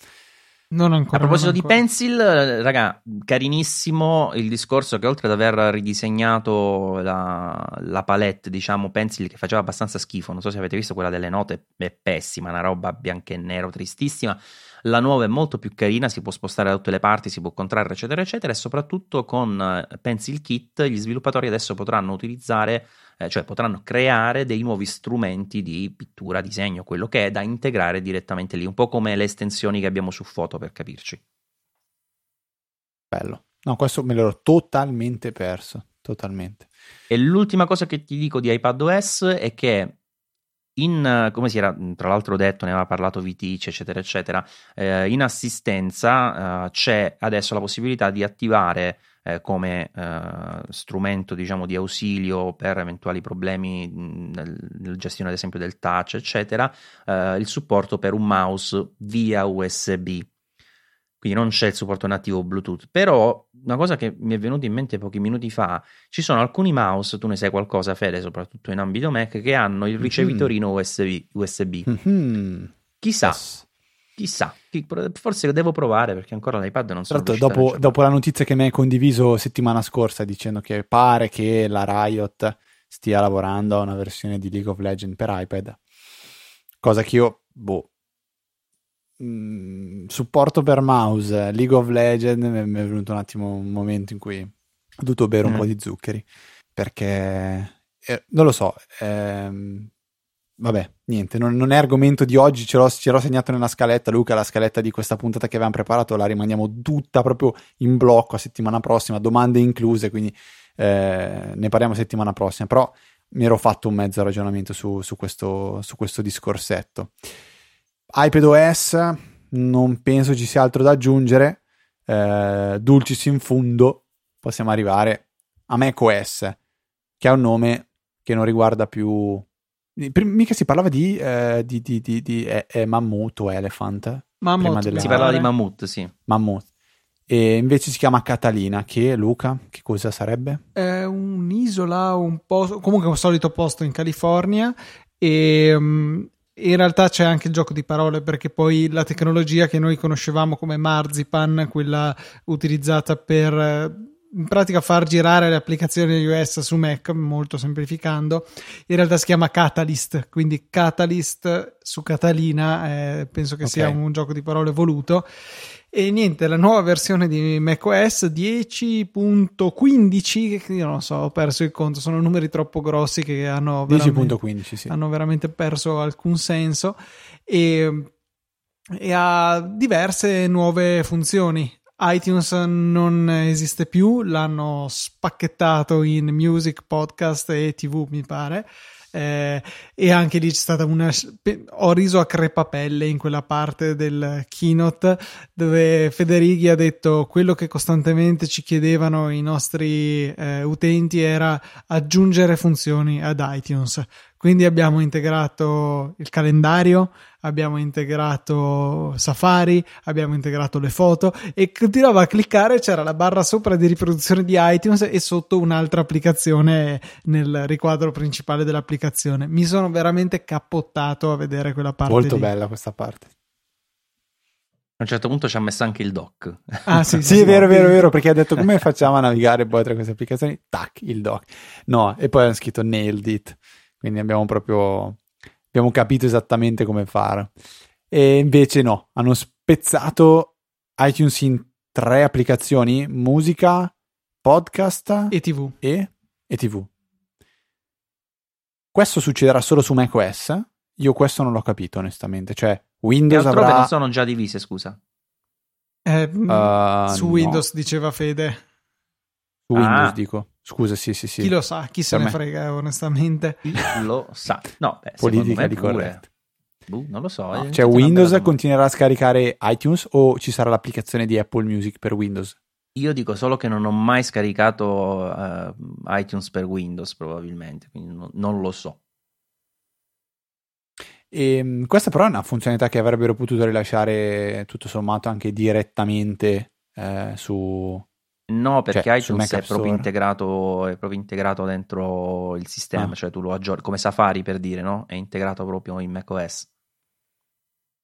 Non ancora. A proposito di Pencil, raga, carinissimo il discorso che oltre ad aver ridisegnato la, la, palette, diciamo, Pencil che faceva abbastanza schifo, non so se avete visto quella delle note, è pessima, una roba bianca e nero, tristissima. La nuova è molto più carina, si può spostare da tutte le parti, si può contrarre, eccetera, eccetera. E soprattutto con eh, Pencil Kit gli sviluppatori adesso potranno utilizzare, eh, cioè potranno creare dei nuovi strumenti di pittura, disegno, quello che è da integrare direttamente lì, un po' come le estensioni che abbiamo su foto per capirci. Bello. No, questo me l'ero totalmente perso, totalmente. E l'ultima cosa che ti dico di iPadOS è che in, come si era tra l'altro detto, ne aveva parlato Vitice, eccetera, eccetera, eh, in assistenza eh, c'è adesso la possibilità di attivare eh, come eh, strumento, diciamo, di ausilio per eventuali problemi nel, nella gestione, ad esempio, del touch, eccetera, eh, il supporto per un mouse via USB quindi non c'è il supporto nativo Bluetooth. Però una cosa che mi è venuta in mente pochi minuti fa, ci sono alcuni mouse, tu ne sai qualcosa Fede, soprattutto in ambito Mac, che hanno il ricevitorino mm-hmm. USB. USB. Mm-hmm. Chissà. Yes. Chissà, forse devo provare perché ancora l'iPad non so. Dopo, dopo la notizia che mi hai condiviso settimana scorsa dicendo che pare che la Riot stia lavorando a una versione di League of Legends per iPad, cosa che io, boh, Mm, supporto per mouse, League of Legends, mi è venuto un attimo un momento in cui ho dovuto bere un mm. po' di zuccheri perché eh, non lo so. Ehm, vabbè, niente, non, non, è argomento di oggi, ce l'ho, ce l'ho, segnato nella scaletta. Luca, la scaletta di questa puntata che avevamo preparato la rimandiamo tutta proprio in blocco a settimana prossima, domande incluse, quindi eh, ne parliamo settimana prossima. Però mi ero fatto un mezzo ragionamento su, su, questo, su questo discorsetto iPadOS non penso ci sia altro da aggiungere. Eh, dulcis in fundo possiamo arrivare a macOS, che ha un nome che non riguarda più. Mica si parlava di, eh, di, di, di, di eh, eh, Mammut o Elephant. Mammut, della... si parlava di Mammut, sì. Mammut. E invece si chiama Catalina, che Luca, che cosa sarebbe? È un'isola, un posto, comunque un solito posto in California e um, in realtà c'è anche il gioco di parole perché poi la tecnologia che noi conoscevamo come Marzipan, quella utilizzata per in pratica far girare le applicazioni iOS su Mac, molto semplificando, in realtà si chiama Catalyst, quindi Catalyst su Catalina, eh, penso che okay. sia un gioco di parole voluto e niente, la nuova versione di macOS 10.15, io non so, ho perso il conto, sono numeri troppo grossi che hanno, 10.15, sì. hanno veramente perso alcun senso e, e ha diverse nuove funzioni iTunes non esiste più, l'hanno spacchettato in music, podcast e tv, mi pare. Eh, e anche lì c'è stata una ho riso a crepapelle in quella parte del keynote dove Federighi ha detto quello che costantemente ci chiedevano i nostri eh, utenti era aggiungere funzioni ad iTunes. Quindi abbiamo integrato il calendario, abbiamo integrato Safari, abbiamo integrato le foto e continuava a cliccare, c'era la barra sopra di riproduzione di iTunes e sotto un'altra applicazione nel riquadro principale dell'applicazione. Mi sono veramente cappottato a vedere quella parte. Molto lì. bella questa parte. A un certo punto ci ha messo anche il doc. Ah, sì, sì, è vero, vero, vero, perché ha detto come facciamo a navigare poi tra queste applicazioni? Tac, il doc. No, e poi hanno scritto nailed it. Quindi abbiamo proprio abbiamo capito esattamente come fare. E invece no, hanno spezzato iTunes in tre applicazioni, musica, podcast e TV. E, e TV. Questo succederà solo su macOS? Io questo non l'ho capito onestamente, cioè Windows e avrà... non sono già divise, scusa. Eh, Uh, su no. Windows diceva Fede. Su Windows Ah. dico. Scusa, sì, sì, sì. Chi lo sa, chi se ne me. frega, onestamente. Chi lo sa. No, beh, Politica di corretto. Boh, non lo so. No, è Cioè, Windows continuerà a scaricare iTunes o ci sarà l'applicazione di Apple Music per Windows? Io dico solo che non ho mai scaricato eh, iTunes per Windows, probabilmente, quindi non, non lo so. E, mh, questa però è una funzionalità che avrebbero potuto rilasciare tutto sommato anche direttamente eh, su... No, perché Cioè, iTunes è proprio, integrato, è proprio integrato dentro il sistema, Ah. cioè tu lo aggiorni come Safari per dire, no? È integrato proprio in macOS.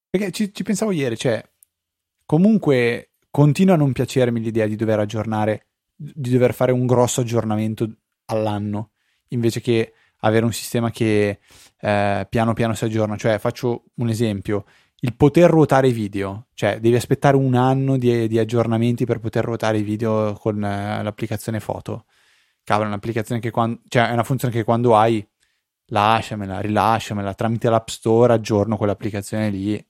Perché ci, ci pensavo ieri, cioè, comunque continua a non piacermi l'idea di dover aggiornare, di dover fare un grosso aggiornamento all'anno, invece che avere un sistema che eh, piano piano si aggiorna. Cioè, faccio un esempio, il poter ruotare i video, cioè devi aspettare un anno di, di aggiornamenti per poter ruotare i video con eh, l'applicazione foto. Cavolo, è un'applicazione che quando, cioè è una funzione che quando hai lasciamela, rilasciamela, tramite l'App Store aggiorno quell'applicazione lì.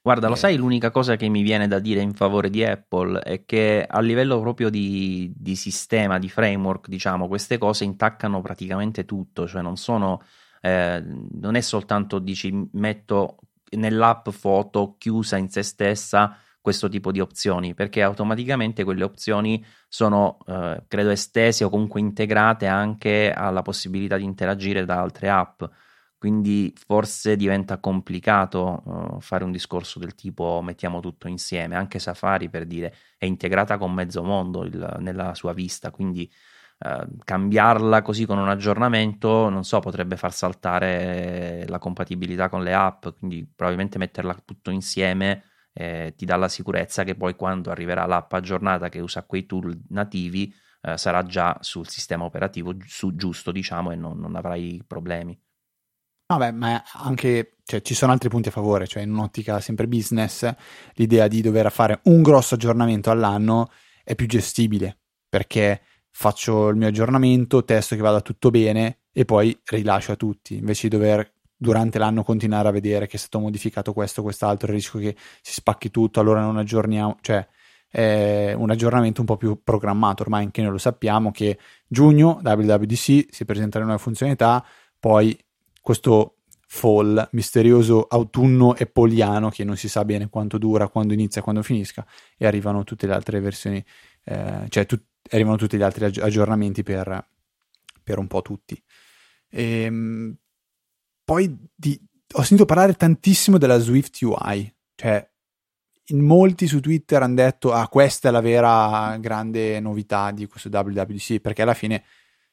Guarda, lo Eh. sai, l'unica cosa che mi viene da dire in favore di Apple è che a livello proprio di, di sistema, di framework, diciamo, queste cose intaccano praticamente tutto, cioè non sono, eh, non è soltanto dici metto nell'app foto chiusa in se stessa questo tipo di opzioni, perché automaticamente quelle opzioni sono, eh, credo, estese o comunque integrate anche alla possibilità di interagire da altre app. Quindi forse diventa complicato uh, fare un discorso del tipo mettiamo tutto insieme, anche Safari per dire è integrata con mezzo mondo il- nella sua vista, quindi uh, cambiarla così con un aggiornamento, non so, potrebbe far saltare la compatibilità con le app, quindi probabilmente metterla tutto insieme eh, ti dà la sicurezza che poi quando arriverà l'app aggiornata che usa quei tool nativi eh, sarà già sul sistema operativo su- giusto, diciamo, e non- non avrai problemi. Vabbè, ma anche cioè, ci sono altri punti a favore, cioè in un'ottica sempre business, l'idea di dover fare un grosso aggiornamento all'anno è più gestibile, perché faccio il mio aggiornamento, testo che vada tutto bene e poi rilascio a tutti, invece di dover durante l'anno continuare a vedere che è stato modificato questo, quest'altro, il rischio che si spacchi tutto, allora non aggiorniamo, cioè è un aggiornamento un po' più programmato, ormai anche noi lo sappiamo che giugno WWDC si presentano nuove funzionalità, poi questo fall misterioso autunno appoliano che non si sa bene quanto dura, quando inizia, quando finisca e arrivano tutte le altre versioni, eh, cioè tut- arrivano tutti gli altri aggi- aggiornamenti per, per un po' tutti. Ehm, poi di- ho sentito parlare tantissimo della Swift UI, cioè in molti su Twitter hanno detto ah questa è la vera grande novità di questo WWDC perché alla fine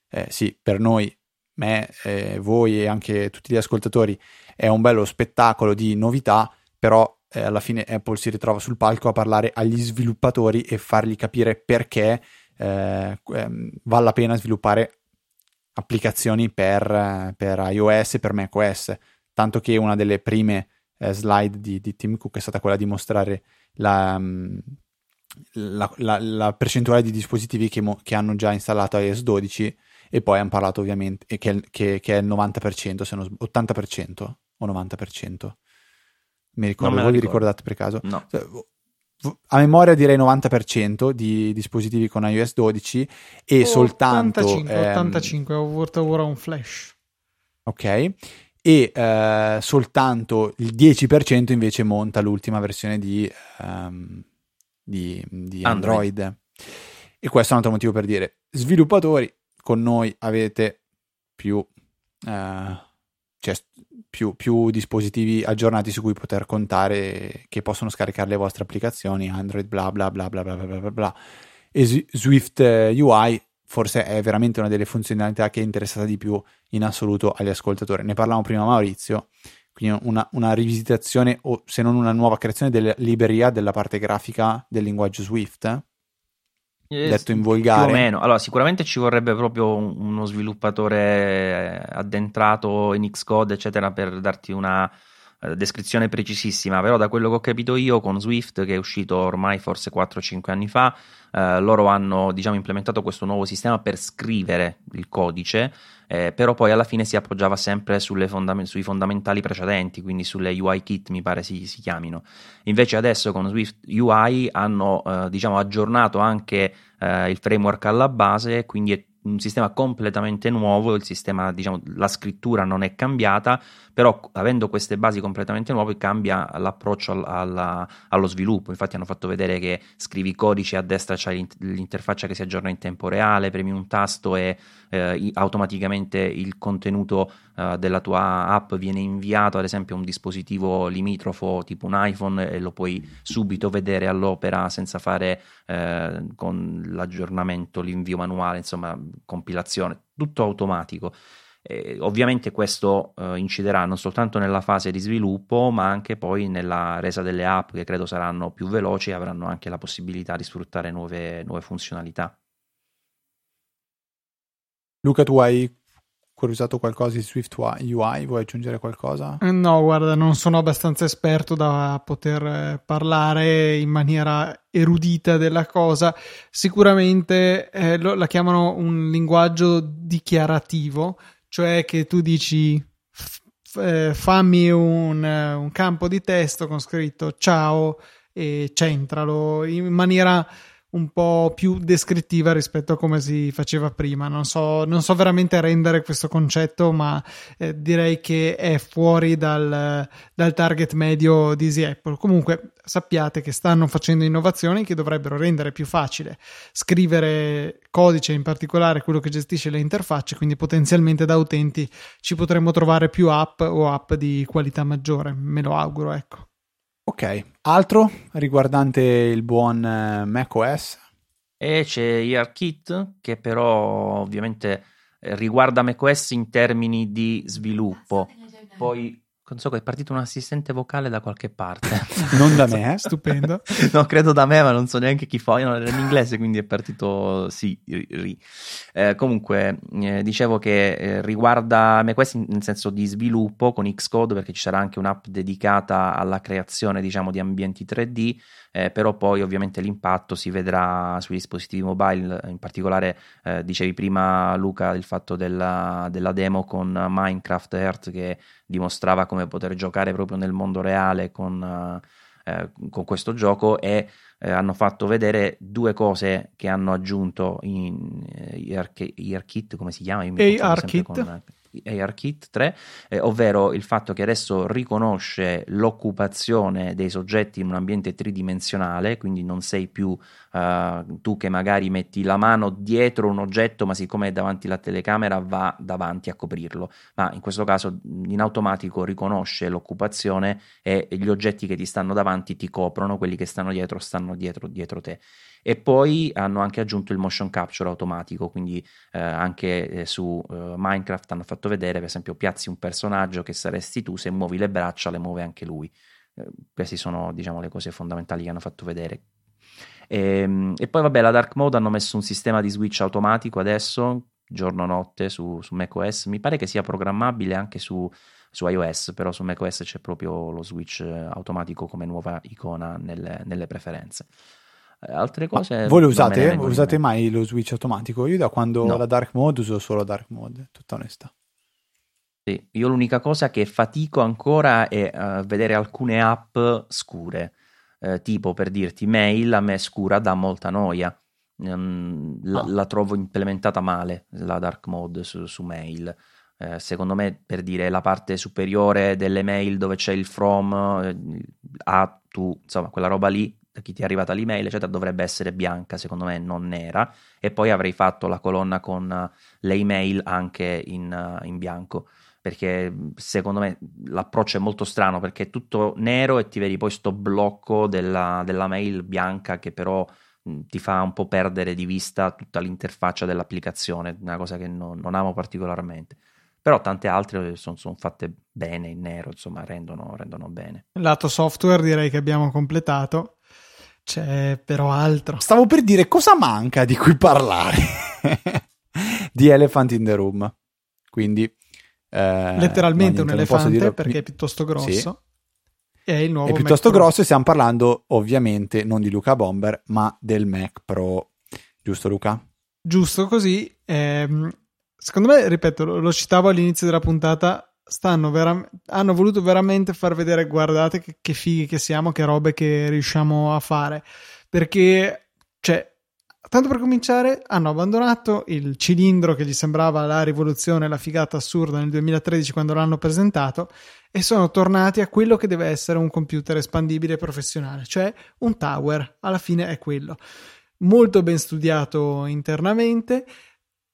eh, sì per noi me, eh, voi e anche tutti gli ascoltatori è un bello spettacolo di novità però eh, alla fine Apple si ritrova sul palco a parlare agli sviluppatori e fargli capire perché eh, ehm, vale la pena sviluppare applicazioni per, eh, per iOS e per macOS tanto che una delle prime eh, slide di, di Tim Cook è stata quella di mostrare la, mm, la, la- la percentuale di dispositivi che, mo- che hanno già installato iOS 12 e poi hanno parlato ovviamente che, che- che è il 90% se non sb- 80% o 90% mi ricordo, me la voi vi ricordo. ricordate per caso? No. A memoria direi 90% di dispositivi con iOS 12 e soltanto 85, ehm, 85, ho avuto ora un flash. ok? E eh, soltanto il 10% invece monta l'ultima versione di, ehm, di, di Android. Android. E questo è un altro motivo per dire, sviluppatori, con noi avete più, eh, più, più, dispositivi aggiornati su cui poter contare che possono scaricare le vostre applicazioni, Android, bla bla bla bla bla bla bla. E Swift eh, UI forse è veramente una delle funzionalità che è interessata di più in assoluto agli ascoltatori. Ne parlavamo prima Maurizio, quindi una, una rivisitazione o se non una nuova creazione della libreria della parte grafica del linguaggio Swift detto in Più volgare. o meno. Allora, sicuramente ci vorrebbe proprio un- uno sviluppatore eh, addentrato in Xcode, eccetera, per darti una, eh, descrizione precisissima, però da quello che ho capito io con Swift, che è uscito ormai forse 4-5 anni fa, eh, loro hanno diciamo, implementato questo nuovo sistema per scrivere il codice, eh, però poi alla fine si appoggiava sempre fondament- sui fondamentali precedenti, quindi sulle UI kit mi pare si, si chiamino. Invece adesso con Swift UI hanno eh, diciamo, aggiornato anche eh, il framework alla base, quindi è un sistema completamente nuovo, il sistema, diciamo, la scrittura non è cambiata, però avendo queste basi completamente nuove cambia l'approccio al, alla, allo sviluppo. Infatti hanno fatto vedere che scrivi codice a destra c'è l'interfaccia che si aggiorna in tempo reale, premi un tasto e eh, automaticamente il contenuto eh, della tua app viene inviato ad esempio a un dispositivo limitrofo tipo un iPhone e lo puoi subito vedere all'opera senza fare eh, con l'aggiornamento, l'invio manuale, insomma compilazione, tutto automatico. Eh, ovviamente questo eh, inciderà non soltanto nella fase di sviluppo, ma anche poi nella resa delle app che credo saranno più veloci e avranno anche la possibilità di sfruttare nuove, nuove funzionalità. Luca, tu hai usato qualcosa di Swift UI? Vuoi aggiungere qualcosa? Eh, no, guarda, non sono abbastanza esperto da poter eh, parlare in maniera erudita della cosa. Sicuramente eh, lo, la chiamano un linguaggio dichiarativo, cioè che tu dici eh, fammi un, un, campo di testo con scritto ciao e centralo in maniera un po' più descrittiva rispetto a come si faceva prima. Non so, non so veramente rendere questo concetto, ma eh, direi che è fuori dal, dal, target medio di Easy Apple. Comunque sappiate che stanno facendo innovazioni che dovrebbero rendere più facile scrivere codice, in particolare quello che gestisce le interfacce, quindi potenzialmente da utenti ci potremmo trovare più app o app di qualità maggiore. Me lo auguro, ecco. Ok, altro riguardante il buon eh, macOS? E c'è EarKit che però ovviamente eh, riguarda macOS in termini di sviluppo. Poi so che è partito un assistente vocale da qualche parte. non da me, eh? stupendo. no, credo da me, ma non so neanche chi fa. No, era in inglese, quindi è partito sì. Ri. Eh, comunque, eh, dicevo che eh, riguarda me questo nel senso di sviluppo con Xcode, perché ci sarà anche un'app dedicata alla creazione, diciamo, di ambienti 3D eh, però poi ovviamente l'impatto si vedrà sui dispositivi mobile, in particolare eh, dicevi prima Luca il fatto della, della, demo con Minecraft Earth che dimostrava come poter giocare proprio nel mondo reale con, eh, con questo gioco e eh, hanno fatto vedere due cose che hanno aggiunto in eh, ARKit, come si chiama? ARKit. Con, ARKit 3, eh, ovvero il fatto che adesso riconosce l'occupazione dei soggetti in un ambiente tridimensionale, quindi non sei più uh, tu che magari metti la mano dietro un oggetto, ma siccome è davanti alla telecamera va davanti a coprirlo, ma in questo caso in automatico riconosce l'occupazione e gli oggetti che ti stanno davanti ti coprono, quelli che stanno dietro stanno dietro, dietro te e poi hanno anche aggiunto il motion capture automatico, quindi eh, anche eh, su eh, Minecraft hanno fatto vedere, per esempio, piazzi un personaggio che saresti tu, se muovi le braccia le muove anche lui. Eh, queste sono, diciamo, le cose fondamentali che hanno fatto vedere. E, ehm, e, poi, vabbè, la Dark Mode hanno messo un sistema di switch automatico adesso, giorno-notte su, su macOS. Mi pare che sia programmabile anche su, su iOS, però su macOS c'è proprio lo switch eh, automatico come nuova icona nelle, nelle preferenze. Eh, altre cose. Ma voi lo usate? Usate mai lo switch automatico? Io da quando no. la dark mode uso solo dark mode, tutta onestà. Sì, io l'unica cosa che fatico ancora è uh, vedere alcune app scure, uh, tipo per dirti mail a me scura dà molta noia. Um, ah. la, la, trovo implementata male la dark mode su, su mail. Uh, secondo me, per dire la parte superiore delle mail dove c'è il from, a tu, insomma, quella roba lì da chi ti è arrivata l'email, eccetera, dovrebbe essere bianca, secondo me non nera, e poi avrei fatto la colonna con uh, le email anche in, uh, in, bianco, perché secondo me l'approccio è molto strano, perché è tutto nero e ti vedi poi sto blocco della, della mail bianca che però ti fa un po' perdere di vista tutta l'interfaccia dell'applicazione, una cosa che non, non amo particolarmente però tante altre sono, sono, fatte bene in nero, insomma, rendono, rendono bene. Lato software direi che abbiamo completato. C'è però altro. Stavo per dire cosa manca di cui parlare di Elephant in the Room. Quindi eh, letteralmente no, niente, un elefante dire... perché è piuttosto grosso. Sì, È il nuovo è piuttosto Mac Pro. grosso e stiamo parlando ovviamente non di Luca Bomber, ma del Mac Pro. Giusto Luca? Giusto così. ehm, secondo me, ripeto, lo, lo citavo all'inizio della puntata, stanno vera- hanno voluto veramente far vedere, guardate che, che fighi che siamo, che robe che riusciamo a fare. Perché, cioè, tanto per cominciare, hanno abbandonato il cilindro che gli sembrava la rivoluzione, la figata assurda nel 2013 quando l'hanno presentato e sono tornati a quello che deve essere un computer espandibile e professionale, cioè un tower. Alla fine è quello. Molto ben studiato internamente,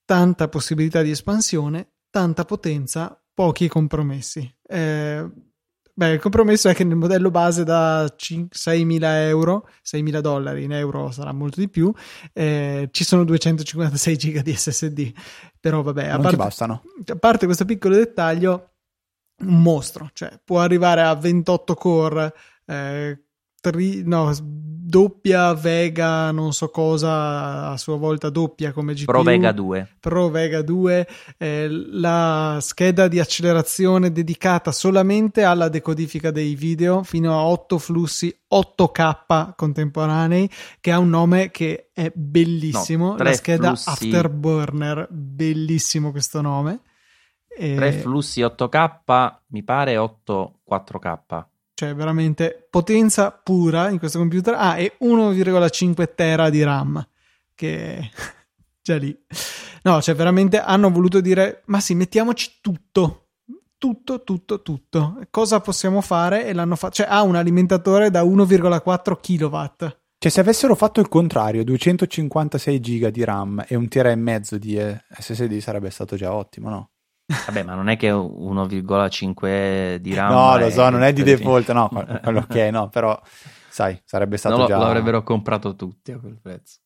tanta possibilità di espansione, tanta potenza, pochi compromessi. Eh, beh, il compromesso è che nel modello base da 6.000 euro, 6.000 dollari in euro sarà molto di più, eh, ci sono 256 giga di SSD. Però vabbè, a parte, a parte questo piccolo dettaglio, un mostro, cioè può arrivare a 28 core, eh, tri- no, doppia Vega, non so cosa, a sua volta doppia come GPU. Pro Vega 2. Pro Vega 2, eh, la scheda di accelerazione dedicata solamente alla decodifica dei video fino a 8 flussi 8K contemporanei, che ha un nome che è bellissimo, No, tre la scheda flussi. Afterburner, bellissimo questo nome. E- 3 flussi 8K, mi pare 8 4K. Cioè veramente potenza pura in questo computer. Ah, e 1,5 tera di RAM, che già lì. No, cioè veramente hanno voluto dire, ma sì, mettiamoci tutto. Tutto, tutto, tutto. Cosa possiamo fare? E l'hanno fatto. Cioè, ha un alimentatore da 1,4 kW. Cioè, se avessero fatto il contrario, 256 giga di RAM e un tera e mezzo di SSD sarebbe stato già ottimo, no? Vabbè, ma non è che 1,5 di RAM. no, lo so, non è di default, no, quello che è, no, però, sai, sarebbe stato No, lo- già... L'avrebbero comprato tutti a quel prezzo.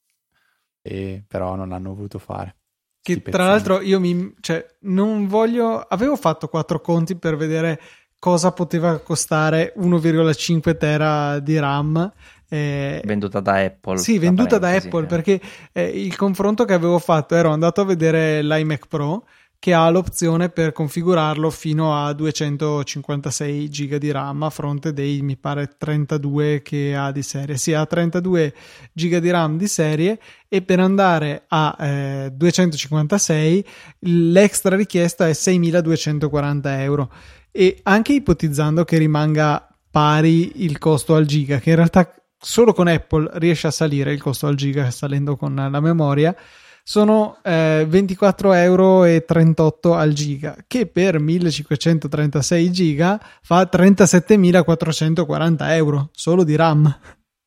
e- però non l'hanno voluto fare. Che Sti tra pezzoni. l'altro io mi. Cioè, non voglio. Avevo fatto quattro conti per vedere cosa poteva costare 1,5 tera di RAM. eh, Venduta da Apple. Sì, venduta da Apple eh. perché eh, il confronto che avevo fatto ero andato a vedere l'iMac Pro che ha l'opzione per configurarlo fino a 256 giga di RAM a fronte dei mi pare 32 che ha di serie. Sì, ha 32 giga di RAM di serie e per andare a eh, 256 l'extra richiesta è 6240 euro e anche ipotizzando che rimanga pari il costo al giga che in realtà solo con Apple riesce a salire il costo al giga salendo con la memoria sono eh, 24,38 euro al giga che per 1536 giga fa 37.440 euro solo di RAM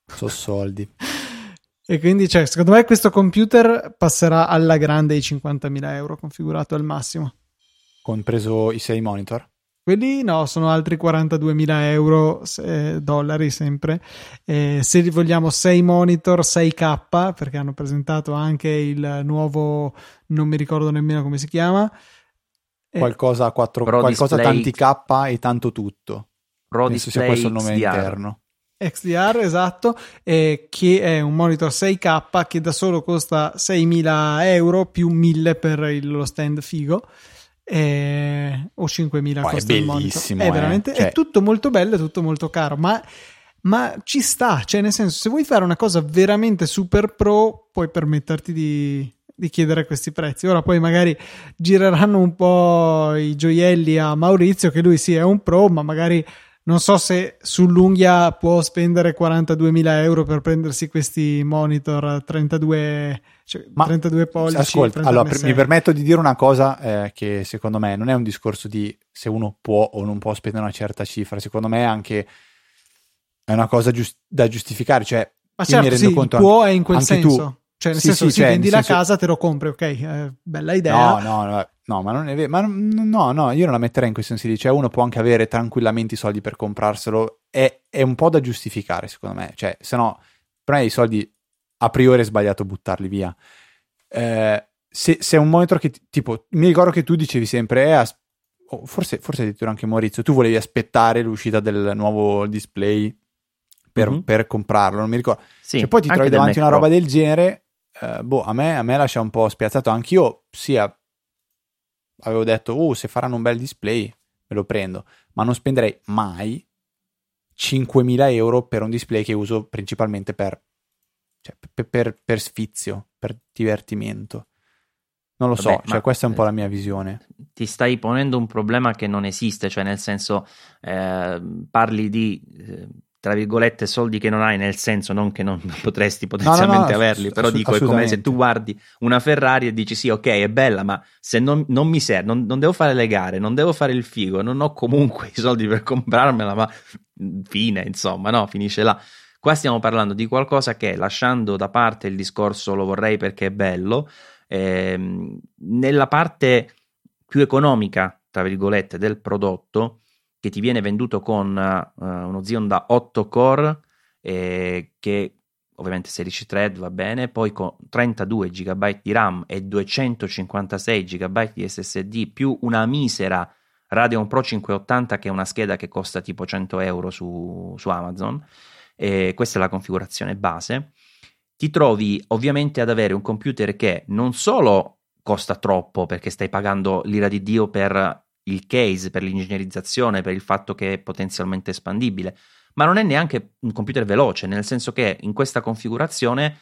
So soldi. e quindi cioè, secondo me questo computer passerà alla grande i 50.000 euro configurato al massimo Compreso i 6 monitor. Quelli no, sono altri 42.000 euro, eh, dollari sempre. Eh, se li vogliamo 6 monitor, 6K, perché hanno presentato anche il nuovo, non mi ricordo nemmeno come si chiama. Eh, Qualcosa a 4, Pro qualcosa display. tanti K e tanto tutto. Pro Penso sia questo il nome XDR. interno. XDR, esatto, eh, che è un monitor 6K che da solo costa 6.000 euro più 1.000 per il- lo stand figo. Eh, o 5.000 Oh, costa il monitor. È eh. veramente Cioè- è tutto molto bello, è tutto molto caro, ma, ma ci sta. Cioè, nel senso, se vuoi fare una cosa veramente super pro, puoi permetterti di, di chiedere questi prezzi. Ora poi magari gireranno un po' i gioielli a Maurizio, che lui sì è un pro, ma magari non so se sull'unghia può spendere 42.000 euro per prendersi questi monitor 32, cioè Ma 32 pollici. Ascolta, allora, per- mi permetto di dire una cosa eh, che secondo me non è un discorso di se uno può o non può spendere una certa cifra, secondo me è anche è una cosa gius- da giustificare, cioè Ma certo, mi rendo sì, conto può è in quel anche tu- senso. Cioè, nel Sì, senso, sì, sì, cioè, vendi la senso- casa, te lo compri, ok, eh, bella idea. No, no, no, no, ma non è vero. Ma no, no, io non la metterei in sensi lì. Cioè, uno può anche avere tranquillamente i soldi per comprarselo. È, è un po' da giustificare, secondo me. Cioè, se no, per me i soldi a priori è sbagliato buttarli via. Eh, se, se è un monitor che, ti- tipo, mi ricordo che tu dicevi sempre, eh, as- o forse, forse addirittura anche Maurizio, tu volevi aspettare l'uscita del nuovo display per, Mhm. per comprarlo, non mi ricordo. Sì, Cioè, poi ti trovi davanti Mac una roba Pro. del genere, eh, boh, a me, a me lascia un po' spiazzato. Anch'io, sì, a- avevo detto, uh, se faranno un bel display, me lo prendo, ma non spenderei mai 5.000 euro per un display che uso principalmente per, cioè, per, per, per sfizio, per divertimento. Non lo Vabbè, so, cioè questa è un po' la mia visione. Ti stai ponendo un problema che non esiste, cioè nel senso eh, parli di eh, tra virgolette soldi che non hai nel senso non che non potresti potenzialmente no, no, no, averli però dico è come se tu guardi una Ferrari e dici sì ok è bella ma se non, non mi serve non, non, devo fare le gare non devo fare il figo non ho comunque i soldi per comprarmela ma fine insomma no finisce là. Qua stiamo parlando di qualcosa che lasciando da parte il discorso lo vorrei perché è bello ehm, nella parte più economica tra virgolette del prodotto che ti viene venduto con uh, uno Xeon da 8 core eh, che ovviamente 16 thread va bene, poi con 32 GB di RAM e 256 GB di SSD più una misera Radeon Pro 580 che è una scheda che costa tipo 100 euro su, su Amazon. E questa è la configurazione base. Ti trovi ovviamente ad avere un computer che non solo costa troppo perché stai pagando l'ira di Dio per il case, per l'ingegnerizzazione, per il fatto che è potenzialmente espandibile, ma non è neanche un computer veloce, nel senso che in questa configurazione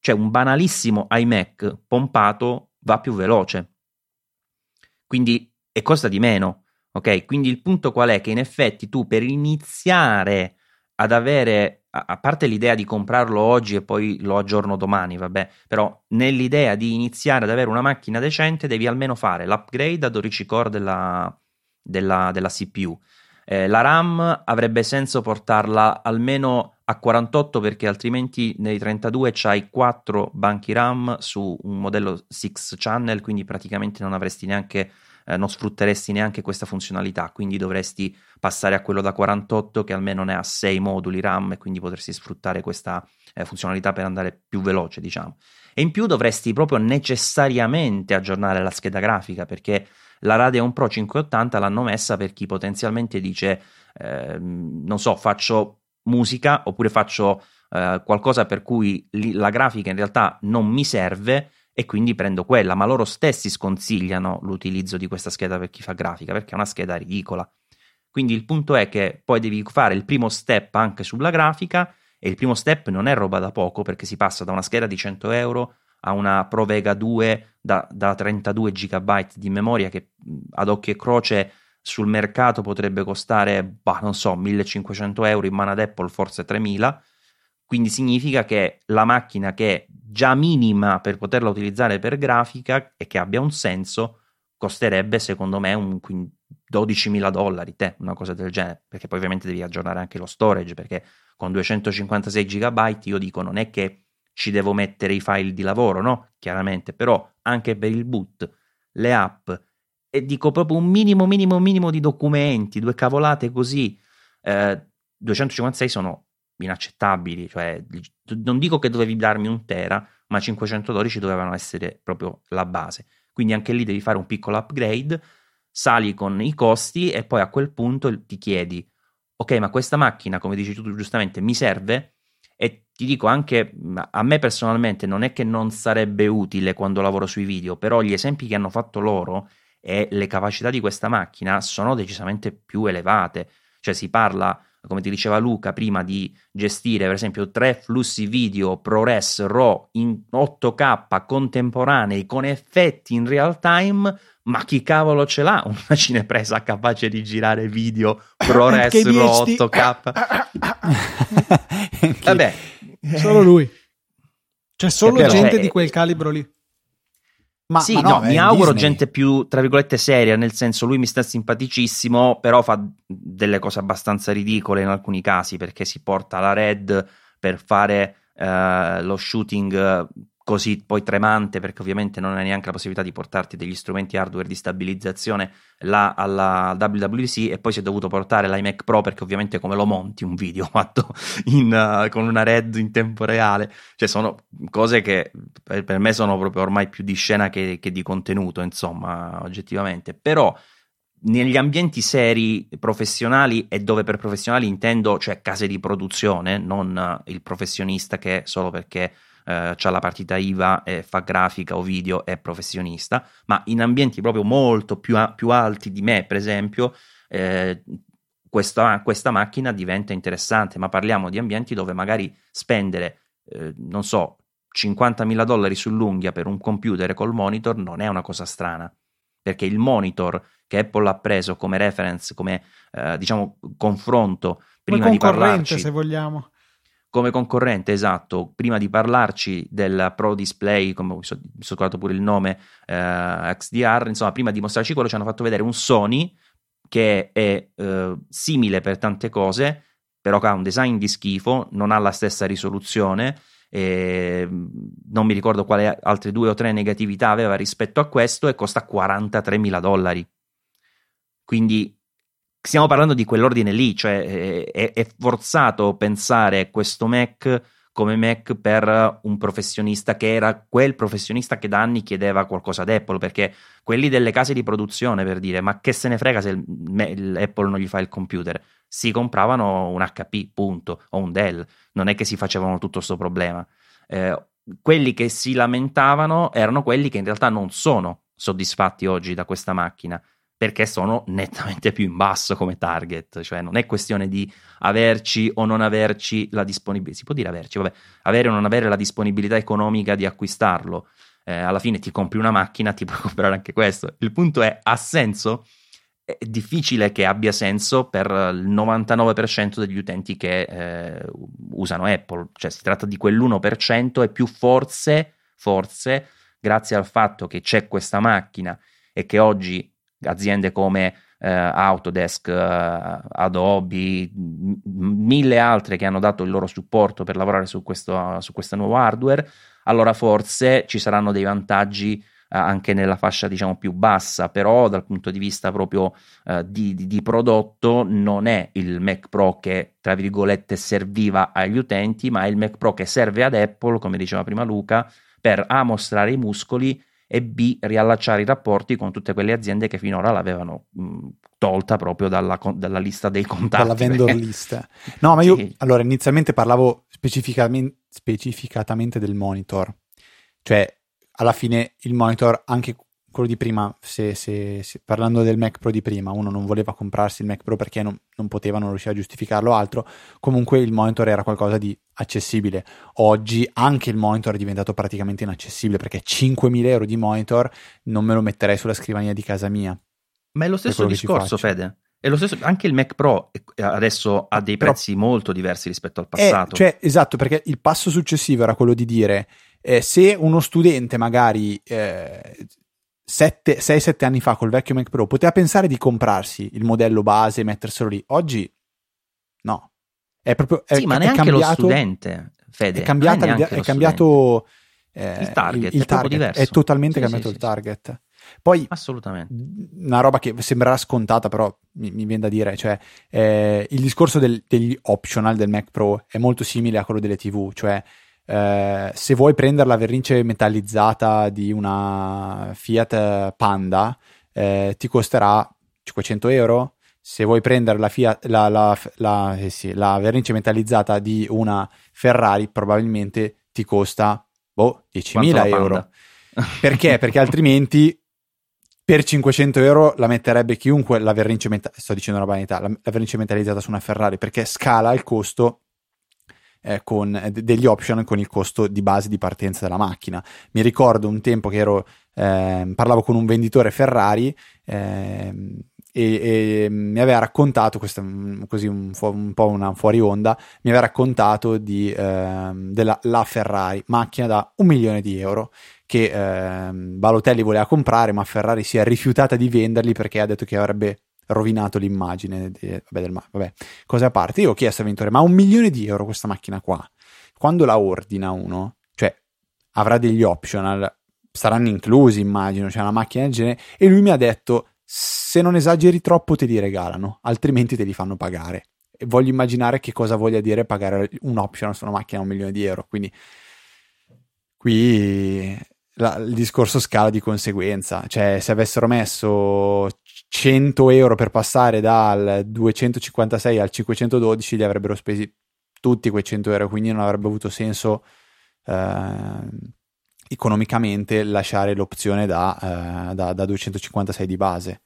c'è un banalissimo iMac pompato va più veloce. Quindi e costa di meno, ok? Quindi il punto qual è? Che in effetti tu per iniziare ad avere a parte l'idea di comprarlo oggi e poi lo aggiorno domani, vabbè, però nell'idea di iniziare ad avere una macchina decente devi almeno fare l'upgrade a 12 core della, della, della CPU. Eh, la RAM avrebbe senso portarla almeno a 48 perché altrimenti nei 32 c'hai 4 banchi RAM su un modello 6 channel, quindi praticamente non avresti neanche eh, non sfrutteresti neanche questa funzionalità, quindi dovresti passare a quello da 48 che almeno ne ha 6 moduli RAM e quindi potresti sfruttare questa eh, funzionalità per andare più veloce, diciamo. E in più dovresti proprio necessariamente aggiornare la scheda grafica perché la Radeon Pro 580 l'hanno messa per chi potenzialmente dice eh, non so, faccio musica oppure faccio eh, qualcosa per cui la grafica in realtà non mi serve e quindi prendo quella, ma loro stessi sconsigliano l'utilizzo di questa scheda per chi fa grafica perché è una scheda ridicola. Quindi il punto è che poi devi fare il primo step anche sulla grafica e il primo step non è roba da poco perché si passa da una scheda di 100 euro a una Pro Vega 2 da, da 32 GB di memoria che ad occhio e croce sul mercato potrebbe costare, bah, non so, 1500 euro in mano ad Apple, forse 3000 quindi significa che la macchina che è già minima per poterla utilizzare per grafica e che abbia un senso costerebbe secondo me un 12.000 dollari, te, una cosa del genere, perché poi ovviamente devi aggiornare anche lo storage, perché con 256 GB io dico non è che ci devo mettere i file di lavoro, no? Chiaramente, però anche per il boot, le app e dico proprio un minimo, minimo, minimo di documenti, due cavolate così, eh, 256 sono inaccettabili, cioè non dico che dovevi darmi un tera, ma 512 dovevano essere proprio la base. Quindi anche lì devi fare un piccolo upgrade, sali con i costi e poi a quel punto ti chiedi, ok, ma questa macchina, come dici tu giustamente, mi serve? E ti dico anche, a me personalmente non è che non sarebbe utile quando lavoro sui video, però gli esempi che hanno fatto loro e le capacità di questa macchina sono decisamente più elevate. Cioè si parla come ti diceva Luca prima, di gestire per esempio tre flussi video ProRes RAW in 8K contemporanei con effetti in real time, ma chi cavolo ce l'ha una cinepresa capace di girare video ProRes RAW 8K? Vabbè, solo lui. C'è solo gente cioè, di quel calibro lì. Ma, sì, ma no, no mi auguro Disney. gente più, tra virgolette, seria, nel senso lui mi sta simpaticissimo, però fa delle cose abbastanza ridicole in alcuni casi, perché si porta la Red per fare uh, lo shooting così poi tremante perché ovviamente non hai neanche la possibilità di portarti degli strumenti hardware di stabilizzazione là alla WWDC e poi si è dovuto portare l'iMac Pro perché ovviamente come lo monti un video fatto in, uh, con una red in tempo reale? Cioè sono cose che per, per me sono proprio ormai più di scena che, che di contenuto insomma oggettivamente. Però negli ambienti seri professionali e dove per professionali intendo cioè case di produzione non il professionista che solo perché eh, ha la partita IVA, e fa grafica o video, è professionista, ma in ambienti proprio molto più, a- più alti di me, per esempio, eh, questa, questa macchina diventa interessante, ma parliamo di ambienti dove magari spendere, eh, non so, 50.000 dollari sull'unghia per un computer col monitor non è una cosa strana, perché il monitor che Apple ha preso come reference, come eh, diciamo confronto prima come di parlarci se vogliamo come concorrente, esatto, prima di parlarci del Pro Display, come mi sono scordato pure il nome, eh, XDR, insomma, prima di mostrarci quello ci hanno fatto vedere un Sony che è eh, simile per tante cose, però ha un design di schifo, non ha la stessa risoluzione, e non mi ricordo quale altre due o tre negatività aveva rispetto a questo e costa 43 mila dollari. Quindi stiamo parlando di quell'ordine lì, cioè è, è forzato pensare questo Mac come Mac per un professionista che era quel professionista che da anni chiedeva qualcosa ad Apple, perché quelli delle case di produzione, per dire, ma che se ne frega se l'Apple non gli fa il computer, si compravano un HP, punto, o un Dell, non è che si facevano tutto questo problema. Eh, quelli che si lamentavano erano quelli che in realtà non sono soddisfatti oggi da questa macchina perché sono nettamente più in basso come target, cioè non è questione di averci o non averci la disponibilità, si può dire averci, vabbè, avere o non avere la disponibilità economica di acquistarlo. Eh, alla fine ti compri una macchina, ti puoi comprare anche questo. Il punto è, ha senso? È difficile che abbia senso per il 99% degli utenti che eh, usano Apple, cioè si tratta di quell'1% e più forse, forse, grazie al fatto che c'è questa macchina e che oggi aziende come eh, Autodesk, eh, Adobe, m- mille altre che hanno dato il loro supporto per lavorare su questo, su questo nuovo hardware, allora forse ci saranno dei vantaggi eh, anche nella fascia diciamo più bassa, però dal punto di vista proprio eh, di, di, di, prodotto non è il Mac Pro che tra virgolette serviva agli utenti, ma è il Mac Pro che serve ad Apple, come diceva prima Luca, per A mostrare i muscoli e B riallacciare i rapporti con tutte quelle aziende che finora l'avevano mh, tolta proprio dalla, dalla, lista dei contatti. Dalla vendor list. No, ma io sì. allora inizialmente parlavo specificamente, specificatamente del monitor, cioè alla fine il monitor anche quello di prima, se, se, se, parlando del Mac Pro di prima, uno non voleva comprarsi il Mac Pro perché non, non, poteva, non riusciva a giustificarlo altro, comunque il monitor era qualcosa di accessibile. Oggi anche il monitor è diventato praticamente inaccessibile perché 5.000 euro di monitor non me lo metterei sulla scrivania di casa mia. Ma è lo stesso discorso, Fede. È lo stesso, anche il Mac Pro adesso ha dei prezzi Però, molto diversi rispetto al passato. È, cioè, esatto, perché il passo successivo era quello di dire eh, se uno studente magari eh, 6-7 anni fa col vecchio Mac Pro poteva pensare di comprarsi il modello base e metterselo lì. Oggi no. È proprio è, sì, ma neanche cambiato, lo studente, Fede. È, cambiata, è cambiato eh, il target, il, il è, target è totalmente sì, cambiato sì, il target. Poi, assolutamente, una roba che sembrerà scontata, però mi, mi viene da dire, cioè eh, il discorso del, degli optional del Mac Pro è molto simile a quello delle TV, cioè eh, se vuoi prendere la vernice metallizzata di una Fiat Panda, eh, ti costerà 500 euro. Se vuoi prendere la, Fiat, la, la, la, eh sì, la vernice metallizzata di una Ferrari, probabilmente ti costa boh, 10.000 euro. Perché? Perché altrimenti per 500 euro la metterebbe chiunque la vernice metallizzata, sto dicendo una vanità, la, vernice metallizzata su una Ferrari, perché scala il costo eh, con eh, degli option con il costo di base di partenza della macchina. Mi ricordo un tempo che ero, eh, parlavo con un venditore Ferrari eh, e, e, mi aveva raccontato, questo mm, così un, un, po' una fuori onda, mi aveva raccontato di, eh, della la Ferrari, macchina da un milione di euro che eh, Balotelli voleva comprare ma Ferrari si è rifiutata di venderli perché ha detto che avrebbe rovinato l'immagine di, vabbè, del vabbè, cose a parte. Io ho chiesto a Ventore, ma un milione di euro questa macchina qua, quando la ordina uno, cioè avrà degli optional, saranno inclusi immagino, cioè una macchina del genere, e lui mi ha detto, se non esageri troppo te li regalano, altrimenti te li fanno pagare. E voglio immaginare che cosa voglia dire pagare un optional su una macchina a un milione di euro, quindi qui la, il discorso scala di conseguenza, cioè se avessero messo 100 euro per passare dal 256 al 512 li avrebbero spesi tutti quei 100 euro, quindi non avrebbe avuto senso eh, economicamente lasciare l'opzione da, eh, da, da 256 di base.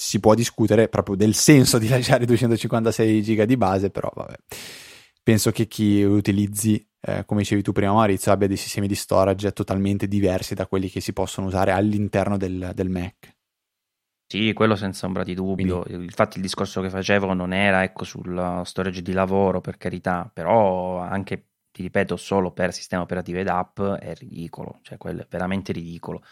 si può discutere proprio del senso di lasciare 256 giga di base, però vabbè. Penso che chi utilizzi, eh, come dicevi tu prima Maurizio, abbia dei sistemi di storage totalmente diversi da quelli che si possono usare all'interno del, del Mac. Sì, quello senza ombra di dubbio. Quindi... Infatti il discorso che facevo non era ecco, sul storage di lavoro, per carità, però anche, ti ripeto, solo per sistema operativo ed app è ridicolo, cioè quello è veramente ridicolo.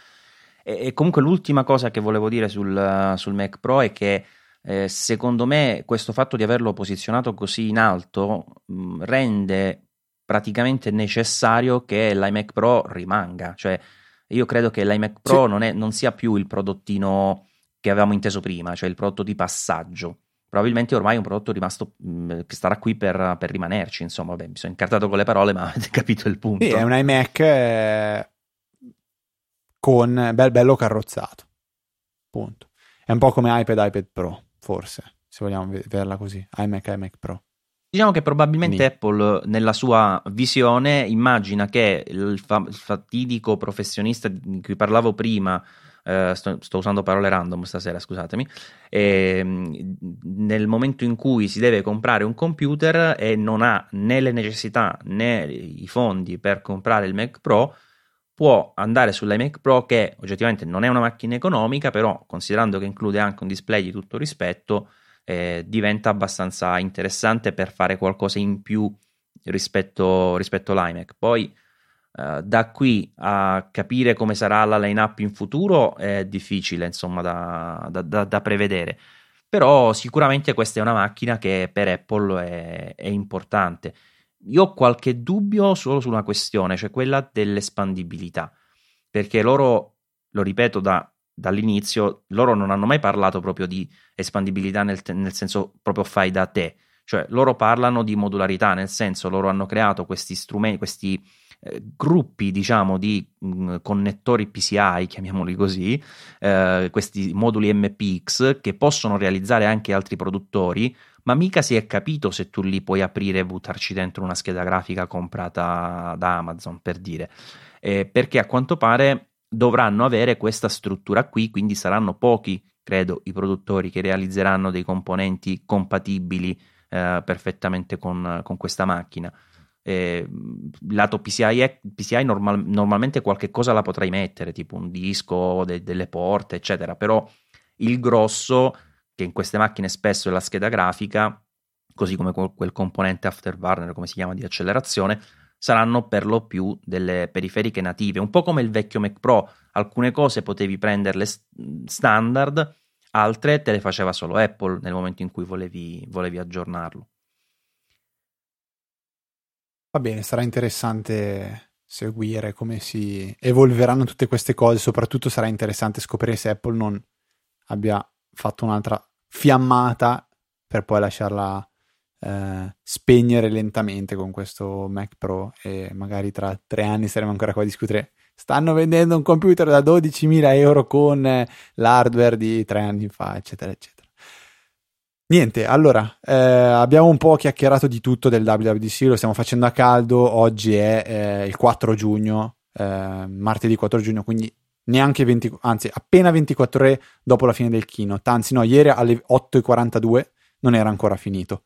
E, e comunque l'ultima cosa che volevo dire sul, sul Mac Pro è che eh, secondo me questo fatto di averlo posizionato così in alto mh, rende praticamente necessario che l'iMac Pro rimanga. Cioè, io credo che l'iMac Pro sì. non, è, non sia più il prodottino che avevamo inteso prima, cioè il prodotto di passaggio. Probabilmente ormai è un prodotto rimasto mh, che starà qui per, per, rimanerci. Insomma, vabbè, mi sono incartato con le parole, ma avete capito il punto. Sì, è un iMac eh, con bel, bello carrozzato. Punto. È un po' come iPad, iPad Pro, forse, se vogliamo vederla così. iMac, iMac Pro. Diciamo che probabilmente Quindi. Apple, nella sua visione, immagina che il, fa- il fatidico professionista di cui parlavo prima, Uh, sto, sto, usando parole random stasera, scusatemi. E, ehm, nel momento in cui si deve comprare un computer e non ha né le necessità né i fondi per comprare il Mac Pro, può andare sull'iMac Pro che oggettivamente non è una macchina economica, però considerando che include anche un display di tutto rispetto, eh, diventa abbastanza interessante per fare qualcosa in più rispetto, rispetto all'iMac. Poi eh, da qui a capire come sarà la line-up in futuro è difficile, insomma, da, da, da, da prevedere. Però sicuramente questa è una macchina che per Apple è, è importante. Io ho qualche dubbio solo su una questione, cioè quella dell'espandibilità, perché loro, lo ripeto da, dall'inizio, loro non hanno mai parlato proprio di espandibilità nel, nel senso proprio fai da te, cioè loro parlano di modularità, nel senso loro hanno creato questi strumenti, questi gruppi diciamo di mm, connettori PCI, chiamiamoli così, eh, questi moduli MPX che possono realizzare anche altri produttori, ma mica si è capito se tu li puoi aprire e buttarci dentro una scheda grafica comprata da Amazon, per dire. Eh, perché a quanto pare dovranno avere questa struttura qui, quindi saranno pochi, credo, i produttori che realizzeranno dei componenti compatibili eh, perfettamente con, con, questa macchina. Eh, lato PCI, PCI normal, normalmente qualche cosa la potrai mettere, tipo un disco, de, delle porte, eccetera, però il grosso che in queste macchine spesso è la scheda grafica, così come quel componente afterburner, come si chiama, di accelerazione, saranno per lo più delle periferiche native, un po' come il vecchio Mac Pro, alcune cose potevi prenderle standard, altre te le faceva solo Apple nel momento in cui volevi, volevi aggiornarlo. Va bene, sarà interessante seguire come si evolveranno tutte queste cose, soprattutto sarà interessante scoprire se Apple non abbia fatto un'altra fiammata per poi lasciarla eh, spegnere lentamente con questo Mac Pro e magari tra tre anni saremo ancora qua a discutere. Stanno vendendo un computer da 12.000 euro con eh, l'hardware di tre anni fa, eccetera, eccetera. Niente, allora eh, abbiamo un po' chiacchierato di tutto del WWDC, lo stiamo facendo a caldo. Oggi è eh, il 4 giugno, eh, martedì 4 giugno, quindi neanche 20, anzi appena 24 ore dopo la fine del keynote, anzi no, ieri alle 8.42 non era ancora finito.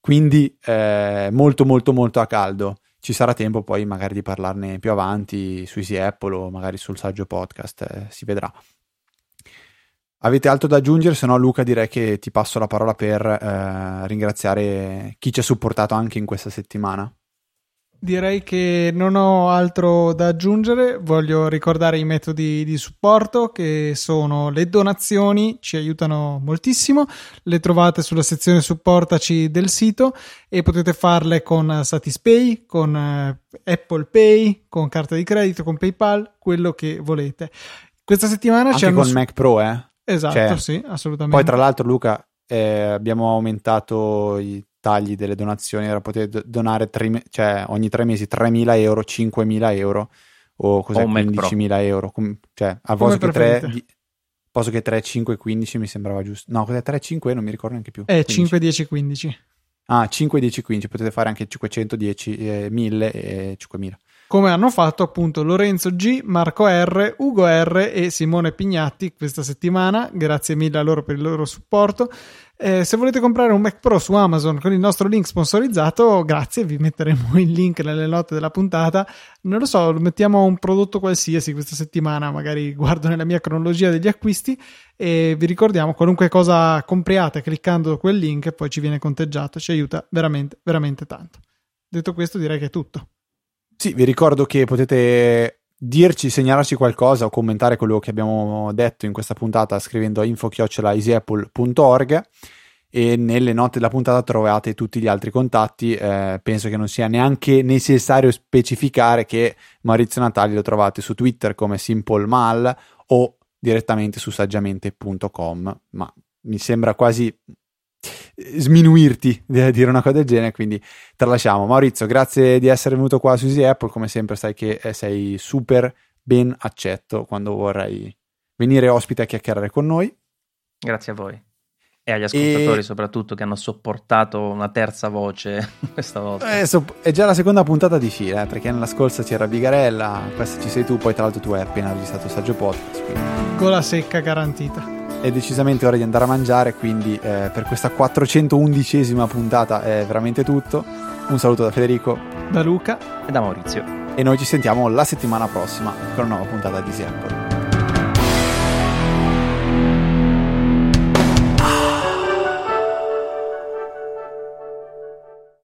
Quindi eh, molto molto molto a caldo. Ci sarà tempo poi magari di parlarne più avanti su Easy Apple o magari sul saggio podcast, eh, si vedrà. Avete altro da aggiungere? Se no, Luca, direi che ti passo la parola per eh, ringraziare chi ci ha supportato anche in questa settimana. Direi che non ho altro da aggiungere, voglio ricordare i metodi di supporto che sono le donazioni, ci aiutano moltissimo, le trovate sulla sezione supportaci del sito e potete farle con Satispay, con eh, Apple Pay, con carta di credito, con PayPal, quello che volete. Questa settimana Anche c'è con su- Mac Pro, eh? Esatto, cioè, sì, assolutamente. Poi tra l'altro Luca eh, abbiamo aumentato i tagli delle donazioni era poter donare tre, cioè, ogni tre mesi 3.000 euro, 5.000 euro o cos'è, o 15.000 euro. Com- cioè, a posto che, 3, di, posto che 3, 5, 15 mi sembrava giusto. No, cos'è 3, 5 non mi ricordo neanche più. Eh, 5, 10, 15. Ah, 5, 10, 15, potete fare anche 510, eh, 1000 e 5000. Come hanno fatto appunto Lorenzo G, Marco R, Ugo R e Simone Pignatti questa settimana. Grazie mille a loro per il loro supporto. Eh, se volete comprare un Mac Pro su Amazon con il nostro link sponsorizzato, grazie, vi metteremo il link nelle note della puntata. Non lo so, mettiamo un prodotto qualsiasi questa settimana, magari guardo nella mia cronologia degli acquisti e vi ricordiamo qualunque cosa compriate cliccando quel link poi ci viene conteggiato, ci aiuta veramente, veramente tanto. Detto questo direi che è tutto. Sì, vi ricordo che potete dirci, segnalarci qualcosa o commentare quello che abbiamo detto in questa puntata scrivendo a info-easyapple.org e nelle note della puntata trovate tutti gli altri contatti. Eh, penso che non sia neanche necessario specificare che Maurizio Natali lo trovate su Twitter come SimpleMal o direttamente su saggiamente.com, ma mi sembra quasi sminuirti di dire una cosa del genere, quindi tralasciamo. Maurizio, grazie di essere venuto qua su Easy Apple, come sempre sai che eh, sei super ben accetto quando vorrai venire ospite a chiacchierare con noi. Grazie a voi. E agli ascoltatori e... soprattutto che hanno sopportato una terza voce questa volta. Eh, so- è già la seconda puntata di fila, eh, perché nella scorsa c'era Bigarella, questa ci sei tu, poi tra l'altro tu hai appena registrato Saggio Podcast. Quindi... Gola secca garantita è decisamente ora di andare a mangiare, quindi eh, per questa 411esima puntata è veramente tutto. Un saluto da Federico, da Luca e da Maurizio. E noi ci sentiamo la settimana prossima con una nuova puntata di Sample.